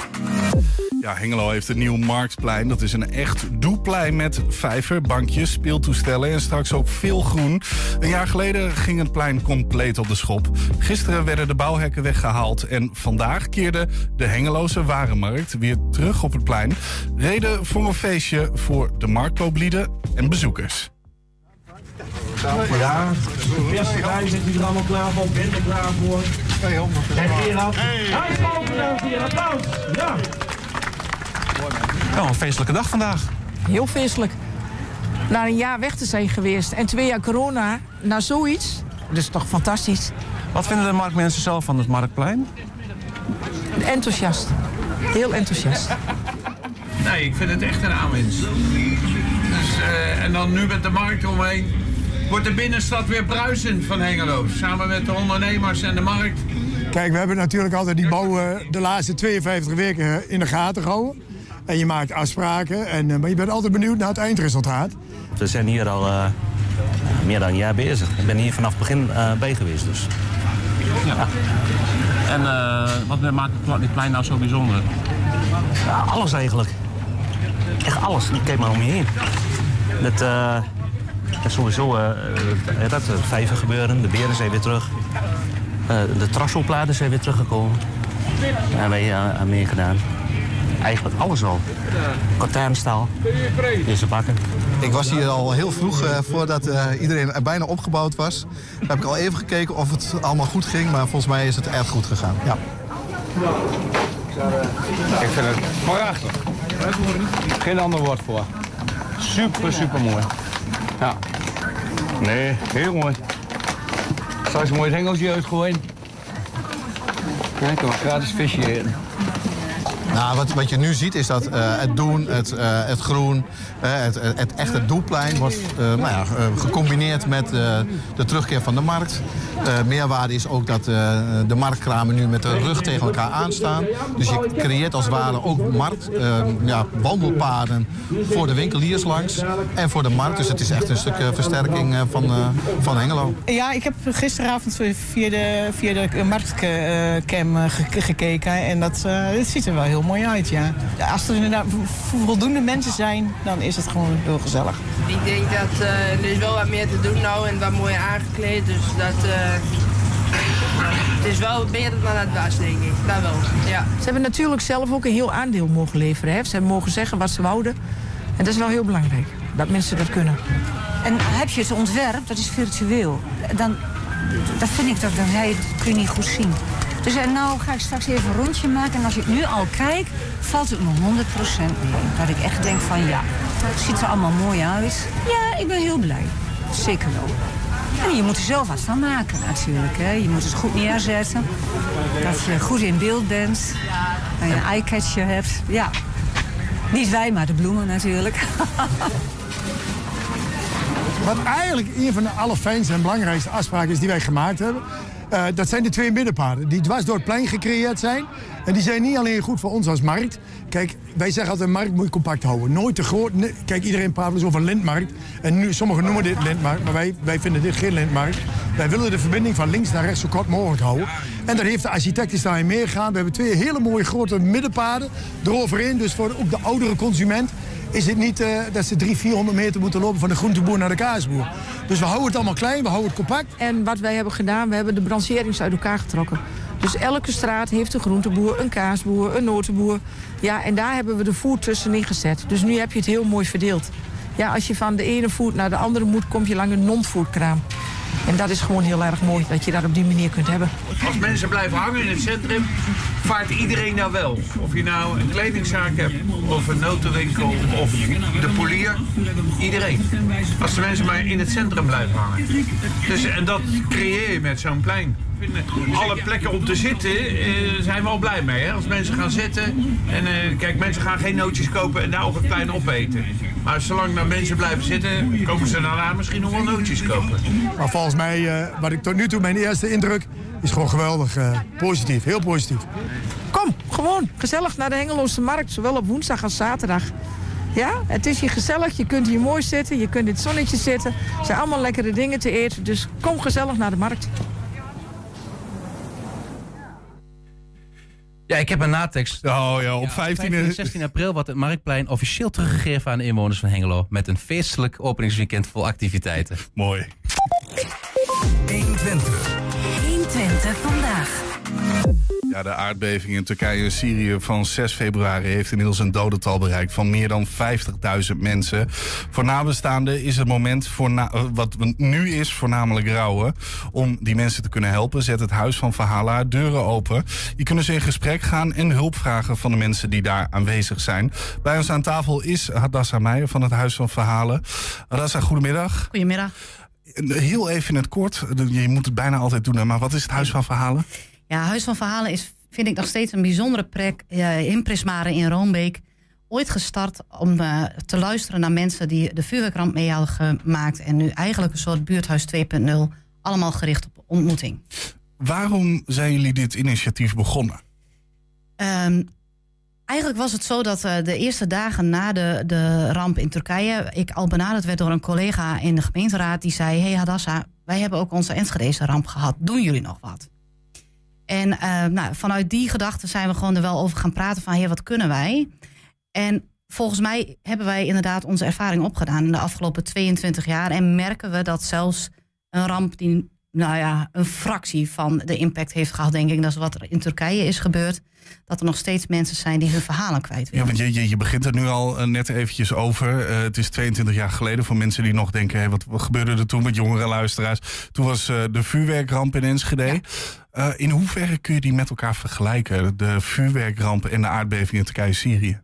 Ja, Hengelo heeft een nieuw marktplein. Dat is een echt doeplein met vijver, bankjes, speeltoestellen en straks ook veel groen. Een jaar geleden ging het plein compleet op de schop. Gisteren werden de bouwhekken weggehaald en vandaag keerde de Hengeloze Warenmarkt weer terug op het plein. Reden voor een feestje voor de marktkooplieden en bezoekers. Ja, de beste rij zit er allemaal klaar voor, bent er klaar voor. En Gerard. Hij is. Applaus. Ja. Nou, een feestelijke dag vandaag. Heel feestelijk. Na een jaar weg te zijn geweest en twee jaar corona, naar zoiets, dat is toch fantastisch. Wat vinden de marktmensen zelf van het Marktplein? Enthousiast. Heel enthousiast. Nee, ik vind het echt een aanwinst. Dus, eh, en dan nu met de markt omheen wordt de binnenstad weer bruisend van Hengelo. Samen met de ondernemers en de markt. Kijk, we hebben natuurlijk altijd die bouw eh, de laatste 52 weken in de gaten gehouden. En je maakt afspraken, en, eh, maar je bent altijd benieuwd naar het eindresultaat. We zijn hier al eh, meer dan een jaar bezig. Ik ben hier vanaf het begin eh, bij geweest. Dus. Ja. En eh, wat maakt het dit plein nou zo bijzonder? Ja, alles eigenlijk. Echt alles. Kijk maar om je heen. Het, eh, is sowieso eh, eh, dat het vijver gebeuren. De beren zijn weer terug. Eh, de trasselplaten zijn weer teruggekomen. Daar hebben wij eh, aan meegedaan. Eigenlijk alles al. Katernstaal. Deze bakken. Ik was hier al heel vroeg, eh, voordat eh, iedereen er bijna opgebouwd was. Daar heb ik al even gekeken of het allemaal goed ging, maar volgens mij is het erg goed gegaan. Ja. Ik vind het prachtig. Geen ander woord voor. Super, super mooi. Ja. Nee, heel mooi. Straks een mooi hengeltje uitgooien. Kan wel gratis visje. Nou, wat, wat je nu ziet is dat eh, het doen, het, eh, het groen, eh, het, het echte doelplein wordt nou ja, gecombineerd met de terugkeer van de markt. Meerwaarde is ook dat de marktkramen nu met de rug tegen elkaar aanstaan. Dus je creëert als het ware ook markt, eh, ja, wandelpaden voor de winkeliers langs en voor de markt. Dus het is echt een stuk versterking van, van. Ja, ik heb gisteravond via de, via de marktcam ge- gekeken. En dat, het ziet er wel heel mooi uit, ja. Als er inderdaad voldoende mensen zijn, dan is het gewoon heel gezellig. Ik denk dat eh, er is wel wat meer te doen nou en wat mooier aangekleed. Dus dat, eh, het is wel beter dan het was, denk ik. Dat wel, ja. Ze hebben natuurlijk zelf ook een heel aandeel mogen leveren. Hè? Ze hebben mogen zeggen wat ze wouden. En dat is wel heel belangrijk, dat mensen dat kunnen. En heb je het ontwerp, dat is virtueel. Dan, dat vind ik toch, dan dat kun je niet goed zien. Dus en nou ga ik straks even een rondje maken. En als ik nu al kijk, valt het me 100% mee. Dat ik echt denk van ja, het ziet er allemaal mooi uit. Ja, ik ben heel blij. Zeker wel. En je moet er zelf wat van maken natuurlijk. Hè. Je moet het goed neerzetten. Dat je goed in beeld bent. Dat je een eye-catcher hebt. Ja. Niet wij, maar de bloemen natuurlijk. Wat eigenlijk een van de allerfijnste en belangrijkste afspraken is die wij gemaakt hebben. Eh, dat zijn de twee middenpaden die dwars door het plein gecreëerd zijn. En die zijn niet alleen goed voor ons als markt. Kijk, wij zeggen altijd, markt moet je compact houden. Nooit te groot. Kijk, iedereen praat eens over lintmarkt. En nu, sommigen noemen dit lintmarkt, maar wij, wij vinden dit geen lintmarkt. Wij willen de verbinding van links naar rechts zo kort mogelijk houden. En daar heeft de architect daarin meegegaan. We hebben twee hele mooie grote middenpaden eroverheen. Dus voor ook de oudere consument is het niet eh, dat ze 300, 400 meter moeten lopen van de groenteboer naar de kaasboer. Dus we houden het allemaal klein, we houden het compact. En wat wij hebben gedaan, we hebben de brancherings uit elkaar getrokken. Dus elke straat heeft een groenteboer, een kaasboer, een notenboer. Ja, en daar hebben we de voer tussenin gezet. Dus nu heb je het heel mooi verdeeld. Ja, als je van de ene voet naar de andere moet, kom je langs een non-foodkraam. En dat is gewoon heel erg mooi, dat je dat op die manier kunt hebben. Als mensen blijven hangen in het centrum, vaart iedereen nou wel. Of je nou een kledingzaak hebt, of een notenwinkel, of de polier. Iedereen. Als de mensen maar in het centrum blijven hangen. Dus, en dat creëer je met zo'n plein. Alle plekken om te zitten eh, zijn we al blij mee. Hè? Als mensen gaan zitten. En eh, kijk, mensen gaan geen nootjes kopen en daar op het plein opeten. Maar zolang nou mensen blijven zitten, komen ze daarna misschien nog wel nootjes kopen. Maar volgens mij, eh, wat ik tot nu toe, mijn eerste indruk, is gewoon geweldig. eh, positief, heel positief. Kom, gewoon gezellig naar de Hengeloze Markt, zowel op woensdag als zaterdag. Ja, het is hier gezellig, je kunt hier mooi zitten, je kunt in het zonnetje zitten. Er zijn allemaal lekkere dingen te eten, dus kom gezellig naar de markt. Ja, ik heb een natekst. Oh ja, op 15 en 16 april wordt het Marktplein officieel teruggegeven aan de inwoners van Hengelo. Met een feestelijk openingsweekend vol activiteiten. Mooi. 120. 120 Ja, de aardbeving in Turkije en Syrië van 6 februari heeft inmiddels een dodental bereikt van meer dan 50.000 mensen. Voor nabestaanden is het moment, voor eh, wat nu is, voornamelijk rouwen. Om die mensen te kunnen helpen, zet het Huis van Verhalen haar deuren open. Je kunnen ze in gesprek gaan en hulp vragen van de mensen die daar aanwezig zijn. Bij ons aan tafel is Hadassa Meijer van het Huis van Verhalen. Hadassa, goedemiddag. Goedemiddag. Heel even in het kort, je moet het bijna altijd doen, maar wat is het Huis van Verhalen? Ja, Huis van Verhalen is, vind ik nog steeds een bijzondere plek eh, in Prismare in Roombeek. Ooit gestart om eh, te luisteren naar mensen die de vuurwerkramp mee hadden gemaakt. En nu eigenlijk een soort buurthuis 2.0, allemaal gericht op ontmoeting. Waarom zijn jullie dit initiatief begonnen? Ehm, eigenlijk was het zo dat eh, de eerste dagen na de, de ramp in Turkije... ik al benaderd werd door een collega in de gemeenteraad... die zei, hey Hadassa, wij hebben ook onze Enschedese ramp gehad. Doen jullie nog wat? En uh, nou, vanuit die gedachte zijn we gewoon er wel over gaan praten van... Hey, wat kunnen wij? En volgens mij hebben wij inderdaad onze ervaring opgedaan... in de afgelopen 22 jaar. En merken we dat zelfs een ramp die nou ja, een fractie van de impact heeft gehad... denk ik, dat is wat er in Turkije is gebeurd... dat er nog steeds mensen zijn die hun verhalen kwijt willen. Ja, want je, je, begint er nu al uh, net eventjes over. Uh, het is 22 jaar geleden voor mensen die nog denken... Hey, wat, wat gebeurde er toen met jongere luisteraars? Toen was uh, de vuurwerkramp in Enschede... Ja. Uh, in hoeverre kun je die met elkaar vergelijken? De vuurwerkramp en de aardbeving in Turkije-Syrië?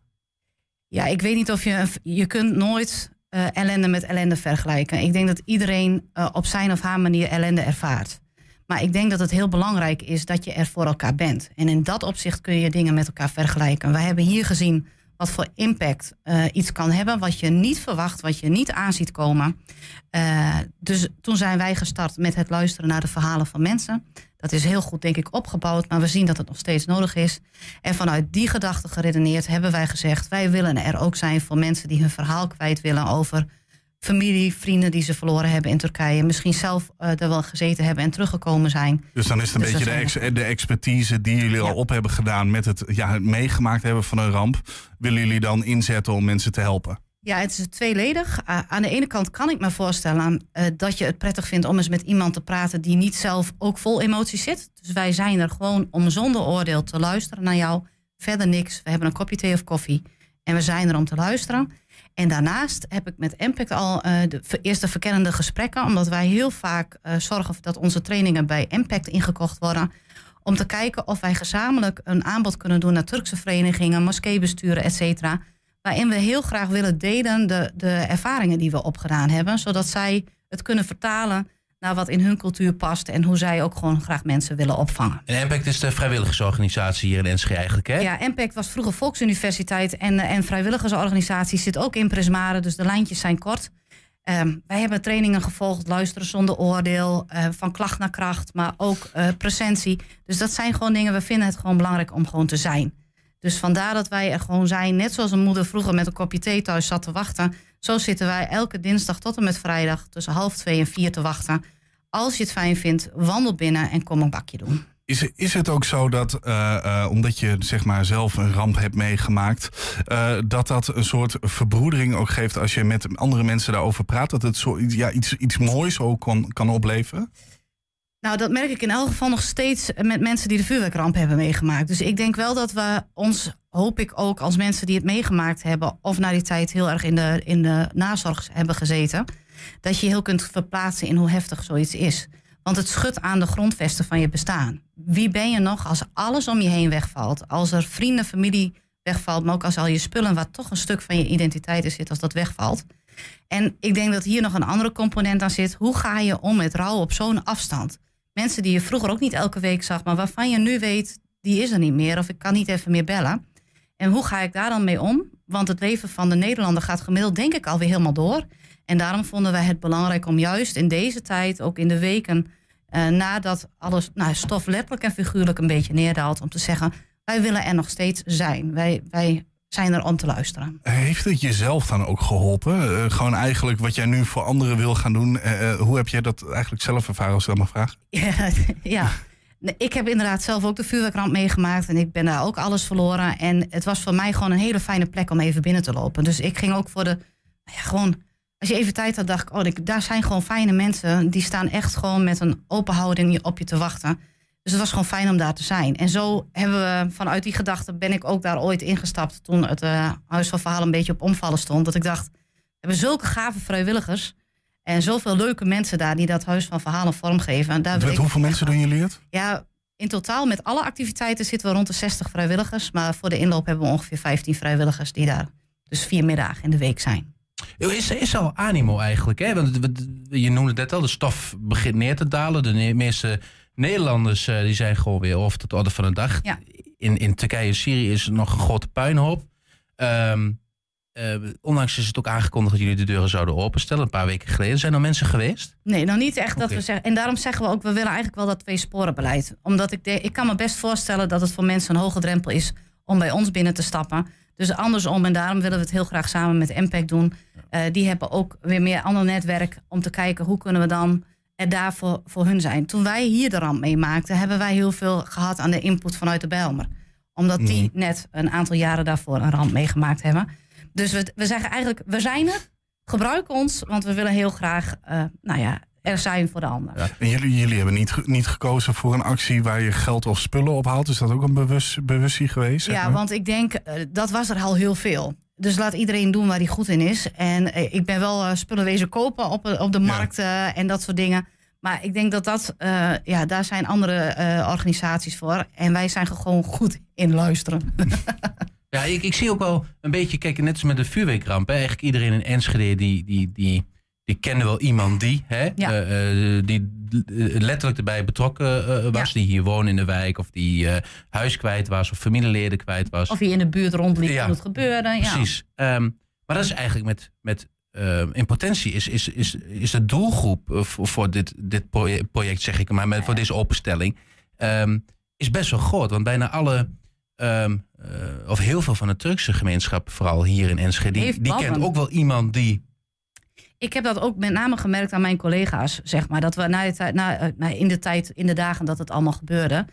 Ja, ik weet niet of je... Je kunt nooit uh, ellende met ellende vergelijken. Ik denk dat iedereen uh, op zijn of haar manier ellende ervaart. Maar ik denk dat het heel belangrijk is dat je er voor elkaar bent. En in dat opzicht kun je dingen met elkaar vergelijken. Wij hebben hier gezien wat voor impact eh, iets kan hebben, wat je niet verwacht, wat je niet aanziet komen. Eh, dus toen zijn wij gestart met het luisteren naar de verhalen van mensen. Dat is heel goed, denk ik, opgebouwd, maar we zien dat het nog steeds nodig is. En vanuit die gedachte geredeneerd hebben wij gezegd: wij willen er ook zijn voor mensen die hun verhaal kwijt willen over familie, vrienden die ze verloren hebben in Turkije. Misschien zelf uh, er wel gezeten hebben en teruggekomen zijn. Dus dan is het een Dus beetje de, ex- de expertise die jullie al op hebben gedaan met het, ja, het meegemaakt hebben van een ramp. Willen jullie dan inzetten om mensen te helpen? Ja, het is tweeledig. Aan de ene kant kan ik me voorstellen uh, dat je het prettig vindt om eens met iemand te praten die niet zelf ook vol emoties zit. Dus wij zijn er gewoon om zonder oordeel te luisteren naar jou. Verder niks. We hebben een kopje thee of koffie. En we zijn er om te luisteren. En daarnaast heb ik met Impact al uh, de eerste verkennende gesprekken. Omdat wij heel vaak uh, zorgen dat onze trainingen bij Impact ingekocht worden. Om te kijken of wij gezamenlijk een aanbod kunnen doen naar Turkse verenigingen, moskeebesturen, et cetera. Waarin we heel graag willen delen de, de ervaringen die we opgedaan hebben. Zodat zij het kunnen vertalen naar wat in hun cultuur past. En hoe zij ook gewoon graag mensen willen opvangen. En Impact is de vrijwilligersorganisatie hier in Enschede eigenlijk, hè? Ja, Impact was vroeger Volksuniversiteit. En, en vrijwilligersorganisatie zit ook in Prismare. Dus de lijntjes zijn kort. Um, wij hebben trainingen gevolgd, luisteren zonder oordeel, uh, van klacht naar kracht, maar ook uh, presentie. Dus dat zijn gewoon dingen, we vinden het gewoon belangrijk om gewoon te zijn. Dus vandaar dat wij er gewoon zijn, net zoals een moeder vroeger met een kopje thee thuis zat te wachten. Zo zitten wij elke dinsdag tot en met vrijdag tussen half twee en vier te wachten. Als je het fijn vindt, wandel binnen en kom een bakje doen. Is, is het ook zo dat, uh, uh, omdat je zeg maar zelf een ramp hebt meegemaakt, uh, dat dat een soort verbroedering ook geeft als je met andere mensen daarover praat? Dat het zo, ja, iets, iets moois ook kan, kan opleveren? Nou, dat merk ik in elk geval nog steeds met mensen die de vuurwerkramp hebben meegemaakt. Dus ik denk wel dat we ons, hoop ik ook als mensen die het meegemaakt hebben, of na die tijd heel erg in de, in de nazorg hebben gezeten, dat je heel kunt verplaatsen in hoe heftig zoiets is. Want het schudt aan de grondvesten van je bestaan. Wie ben je nog als alles om je heen wegvalt? Als er vrienden, familie wegvalt, maar ook als al je spullen, wat toch een stuk van je identiteit is, zit, als dat wegvalt. En ik denk dat hier nog een andere component aan zit. Hoe ga je om met rouw op zo'n afstand? Mensen die je vroeger ook niet elke week zag, maar waarvan je nu weet, die is er niet meer of ik kan niet even meer bellen. En hoe ga ik daar dan mee om? Want het leven van de Nederlander gaat gemiddeld, denk ik, alweer helemaal door. En daarom vonden wij het belangrijk om juist in deze tijd, ook in de weken uh, nadat alles, nou, stof letterlijk en figuurlijk een beetje neerdaalt, om te zeggen: wij willen er nog steeds zijn. Wij, wij zijn er om te luisteren. Heeft het jezelf dan ook geholpen? Uh, gewoon eigenlijk wat jij nu voor anderen wil gaan doen. Uh, hoe heb jij dat eigenlijk zelf ervaren, als ik dat mag vragen? Ja, ja. Ik heb inderdaad zelf ook de vuurwerkramp meegemaakt en ik ben daar ook alles verloren. En het was voor mij gewoon een hele fijne plek om even binnen te lopen. Dus ik ging ook voor de, ja, gewoon als je even tijd had, dacht ik, oh, daar zijn gewoon fijne mensen. Die staan echt gewoon met een open houding op je te wachten. Dus het was gewoon fijn om daar te zijn. En zo hebben we vanuit die gedachte ben ik ook daar ooit ingestapt. Toen het uh, Huis van Verhaal een beetje op omvallen stond. Dat ik dacht, we hebben zulke gave vrijwilligers. En zoveel leuke mensen daar die dat Huis van Verhalen vormgeven. En daar met hoeveel mensen doen jullie het? Ja, in totaal met alle activiteiten zitten we rond de 60 vrijwilligers. Maar voor de inloop hebben we ongeveer 15 vrijwilligers die daar dus vier middagen in de week zijn. Is, is al animo eigenlijk, hè? Want je noemde het net al, de stof begint neer te dalen. De meeste Nederlanders uh, die zijn gewoon weer over tot de orde van de dag. Ja. In, in Turkije en Syrië is er nog een grote puinhoop. Um, uh, onlangs is het ook aangekondigd dat jullie de deuren zouden openstellen. Een paar weken geleden. Zijn er mensen geweest? Nee, nog niet echt dat we zeggen. En daarom zeggen we ook, we willen eigenlijk wel dat twee sporenbeleid. Omdat ik, de, ik kan me best voorstellen dat het voor mensen een hoge drempel is om bij ons binnen te stappen. Dus andersom, en daarom willen we het heel graag samen met Impact doen. Uh, die hebben ook weer meer ander netwerk om te kijken hoe kunnen we dan er daarvoor voor hun zijn. Toen wij hier de ramp meemaakten, hebben wij heel veel gehad aan de input vanuit de Bijlmer. Omdat die mm. net een aantal jaren daarvoor een ramp meegemaakt hebben. Dus we, we zeggen eigenlijk, we zijn er, gebruik ons, want we willen heel graag, uh, nou ja, er zijn voor de ander. Ja. En jullie, jullie hebben niet, niet gekozen voor een actie waar je geld of spullen ophaalt. Is dat ook een bewust, bewustzijn geweest? Ja, want ik denk, uh, dat was er al heel veel. Dus laat iedereen doen waar hij goed in is. En uh, ik ben wel uh, spullen wezen kopen op, op de markt ja. en dat soort dingen. Maar ik denk dat dat, ja, daar zijn andere organisaties voor. En wij zijn gewoon goed in luisteren. ja, ik, ik zie ook wel een beetje, kijk, net als met de vuurwerkramp. Hè, eigenlijk iedereen in Enschede die, die, die die kennen wel iemand die, hè, Ja. eh, eh, die letterlijk erbij betrokken eh, was. Die hier woont in de wijk. Of die huis kwijt was. Of familieleden kwijt was. Of je in de buurt rondliep Ja. toen het gebeurde. Ja. Precies. Ehm, maar dat is eigenlijk met, met ehm, in potentie is, is, is, is de doelgroep voor, voor dit, dit proje- project, zeg ik maar, met, voor deze openstelling, ehm, is best wel groot. Want bijna alle, of heel veel van de Turkse gemeenschap, vooral hier in Enschede, die, die kent ook wel iemand die. Ik heb dat ook met name gemerkt aan mijn collega's, zeg maar. Dat we eh, in de tijd, in de dagen dat het allemaal gebeurde,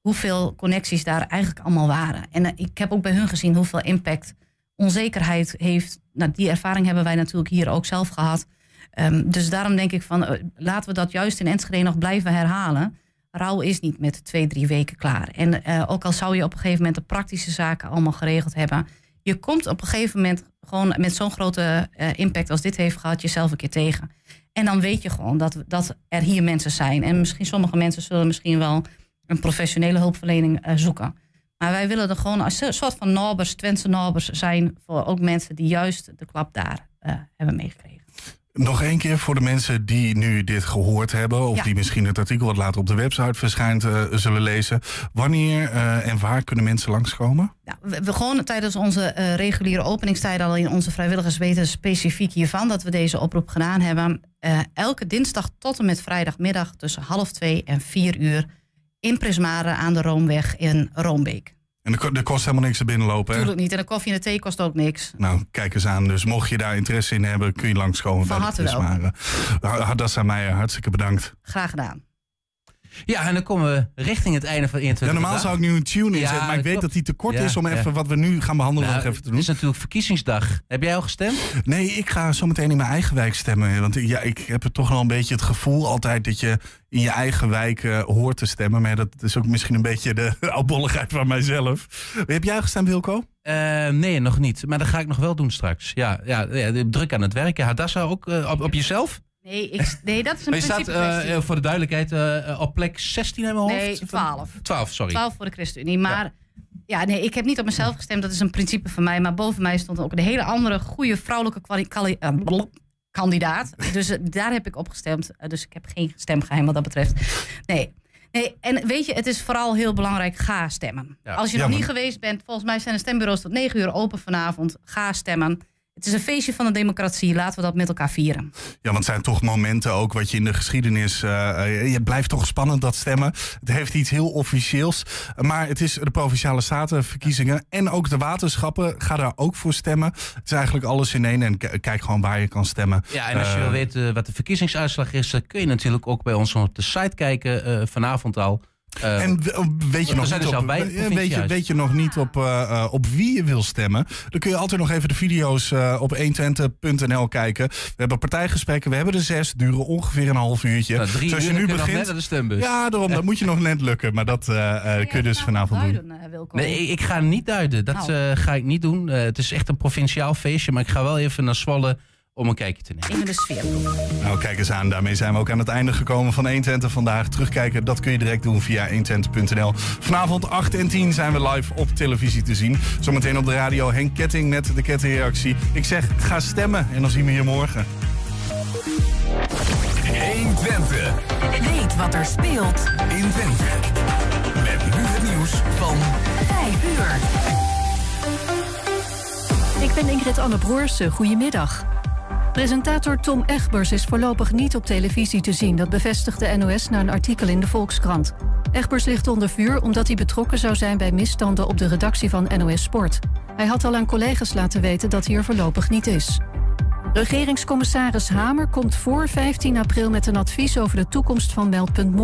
hoeveel connecties daar eigenlijk allemaal waren. En eh, ik heb ook bij hun gezien hoeveel impact onzekerheid heeft. Nou, die ervaring hebben wij natuurlijk hier ook zelf gehad. Ehm, dus daarom denk ik van, eh, laten we dat juist in Enschede nog blijven herhalen. Rouw is niet met twee, drie weken klaar. En ook al zou je op een gegeven moment de praktische zaken allemaal geregeld hebben. Je komt op een gegeven moment gewoon met zo'n grote eh, impact als dit heeft gehad, jezelf een keer tegen. En dan weet je gewoon dat, dat er hier mensen zijn. En misschien sommige mensen zullen misschien wel een professionele hulpverlening eh, zoeken. Maar wij willen er gewoon als een soort van nabers, Twentse nabers zijn voor ook mensen die juist de klap daar eh, hebben meegekregen. Nog één keer voor de mensen die nu dit gehoord hebben... of Ja. die misschien het artikel wat later op de website verschijnt eh, zullen lezen. Wanneer eh, en waar kunnen mensen langskomen? Nou, we, we gewoon tijdens onze eh, reguliere openingstijden, al in onze vrijwilligers weten specifiek hiervan dat we deze oproep gedaan hebben. Elke dinsdag tot en met vrijdagmiddag tussen half twee en vier uur in Prismare aan de Roomweg in Roombeek. En er, er kost helemaal niks er binnenlopen, hè? Natuurlijk niet. En de koffie en de thee kost ook niks. Nou, kijk eens aan. Dus mocht je daar interesse in hebben, kun je langskomen Van harte de Prismare. Hadassa Meijer, hartstikke bedankt. Graag gedaan. Ja, en dan komen we richting het einde van 21 Ja, normaal zou ik nu een tune inzetten, maar ik weet dat die te kort is om even wat we nu gaan behandelen Nou, nog even te doen. Het is natuurlijk verkiezingsdag. Heb jij al gestemd? Nee, ik ga zo meteen in mijn eigen wijk stemmen. Want ja, ik heb toch wel een beetje het gevoel altijd dat je in je eigen wijk eh, hoort te stemmen. Maar dat is ook misschien een beetje de oudbolligheid van mijzelf. Heb jij gestemd, Wilco? Eh, nee, nog niet. Maar dat ga ik nog wel doen straks. Ja, ja, ja druk aan het werken. Hadassa ook eh, op, op jezelf? Nee, ik, nee, dat is een Maar je staat eh, eh, voor de duidelijkheid eh, op plek 16 in mijn hoofd? Nee, 12. 12, sorry. 12 voor de ChristenUnie. Maar ja. nee, ik heb niet op mezelf gestemd. Dat is een principe van mij. Maar boven mij stond ook een hele andere goede vrouwelijke kwali- kandidaat. Dus daar heb ik op gestemd. Dus ik heb geen stemgeheim wat dat betreft. Nee. Nee, en weet je, het is vooral heel belangrijk, ga stemmen. Ja. Als je Ja, nog niet geweest bent, volgens mij zijn de stembureaus tot 9 uur open vanavond. Ga stemmen. Het is een feestje van de democratie. Laten we dat met elkaar vieren. Ja, want het zijn toch momenten ook wat je in de geschiedenis... eh, eh, je blijft toch spannend dat stemmen. Het heeft iets heel officieels. Maar het is de Provinciale Statenverkiezingen en ook de waterschappen. Ga daar ook voor stemmen. Het is eigenlijk alles in één. En kijk gewoon waar je kan stemmen. Ja, en als je Eh, wil weten wat de verkiezingsuitslag is, dan kun je natuurlijk ook bij ons op de site kijken eh, vanavond al. Eh, En we- weet je, we nog zijn niet er op, bij, eh, weet, je, weet je nog niet op, op wie je wil stemmen? Dan kun je altijd nog even de video's eh, op 120.nl kijken. We hebben partijgesprekken, we hebben er zes, duren ongeveer een half uurtje. Nou, drie Dus als je nu kun je nog begint, net naar de stembus. Ja, daarom, dat moet je nog net lukken. Maar dat eh, eh, kun je dus vanavond doen. Nee, ik- ga niet duiden. Dat Nou. eh, ga ik niet doen. Het is echt een provinciaal feestje, maar ik ga wel even naar Zwolle om een kijkje te nemen. In de sfeer. Nou, kijk eens aan. Daarmee zijn we ook aan het einde gekomen van 120 vandaag. Terugkijken, dat kun je direct doen via 120.nl. Vanavond 8 en 10 zijn we live op televisie te zien. Zometeen op de radio Henk Ketting met de kettingreactie. Ik zeg, ga stemmen en dan zien we je morgen. 120. Weet wat er speelt in Twente. Met nu het nieuws van 5 uur. Ik ben Ingrid Anne Broersen. Goedemiddag. Presentator Tom Egbers is voorlopig niet op televisie te zien. Dat bevestigt de NOS na een artikel in de Volkskrant. Egbers ligt onder vuur omdat hij betrokken zou zijn bij misstanden op de redactie van NOS Sport. Hij had al aan collega's laten weten dat hij er voorlopig niet is. Regeringscommissaris Hamer komt voor 15 april met een advies over de toekomst van Meldpunt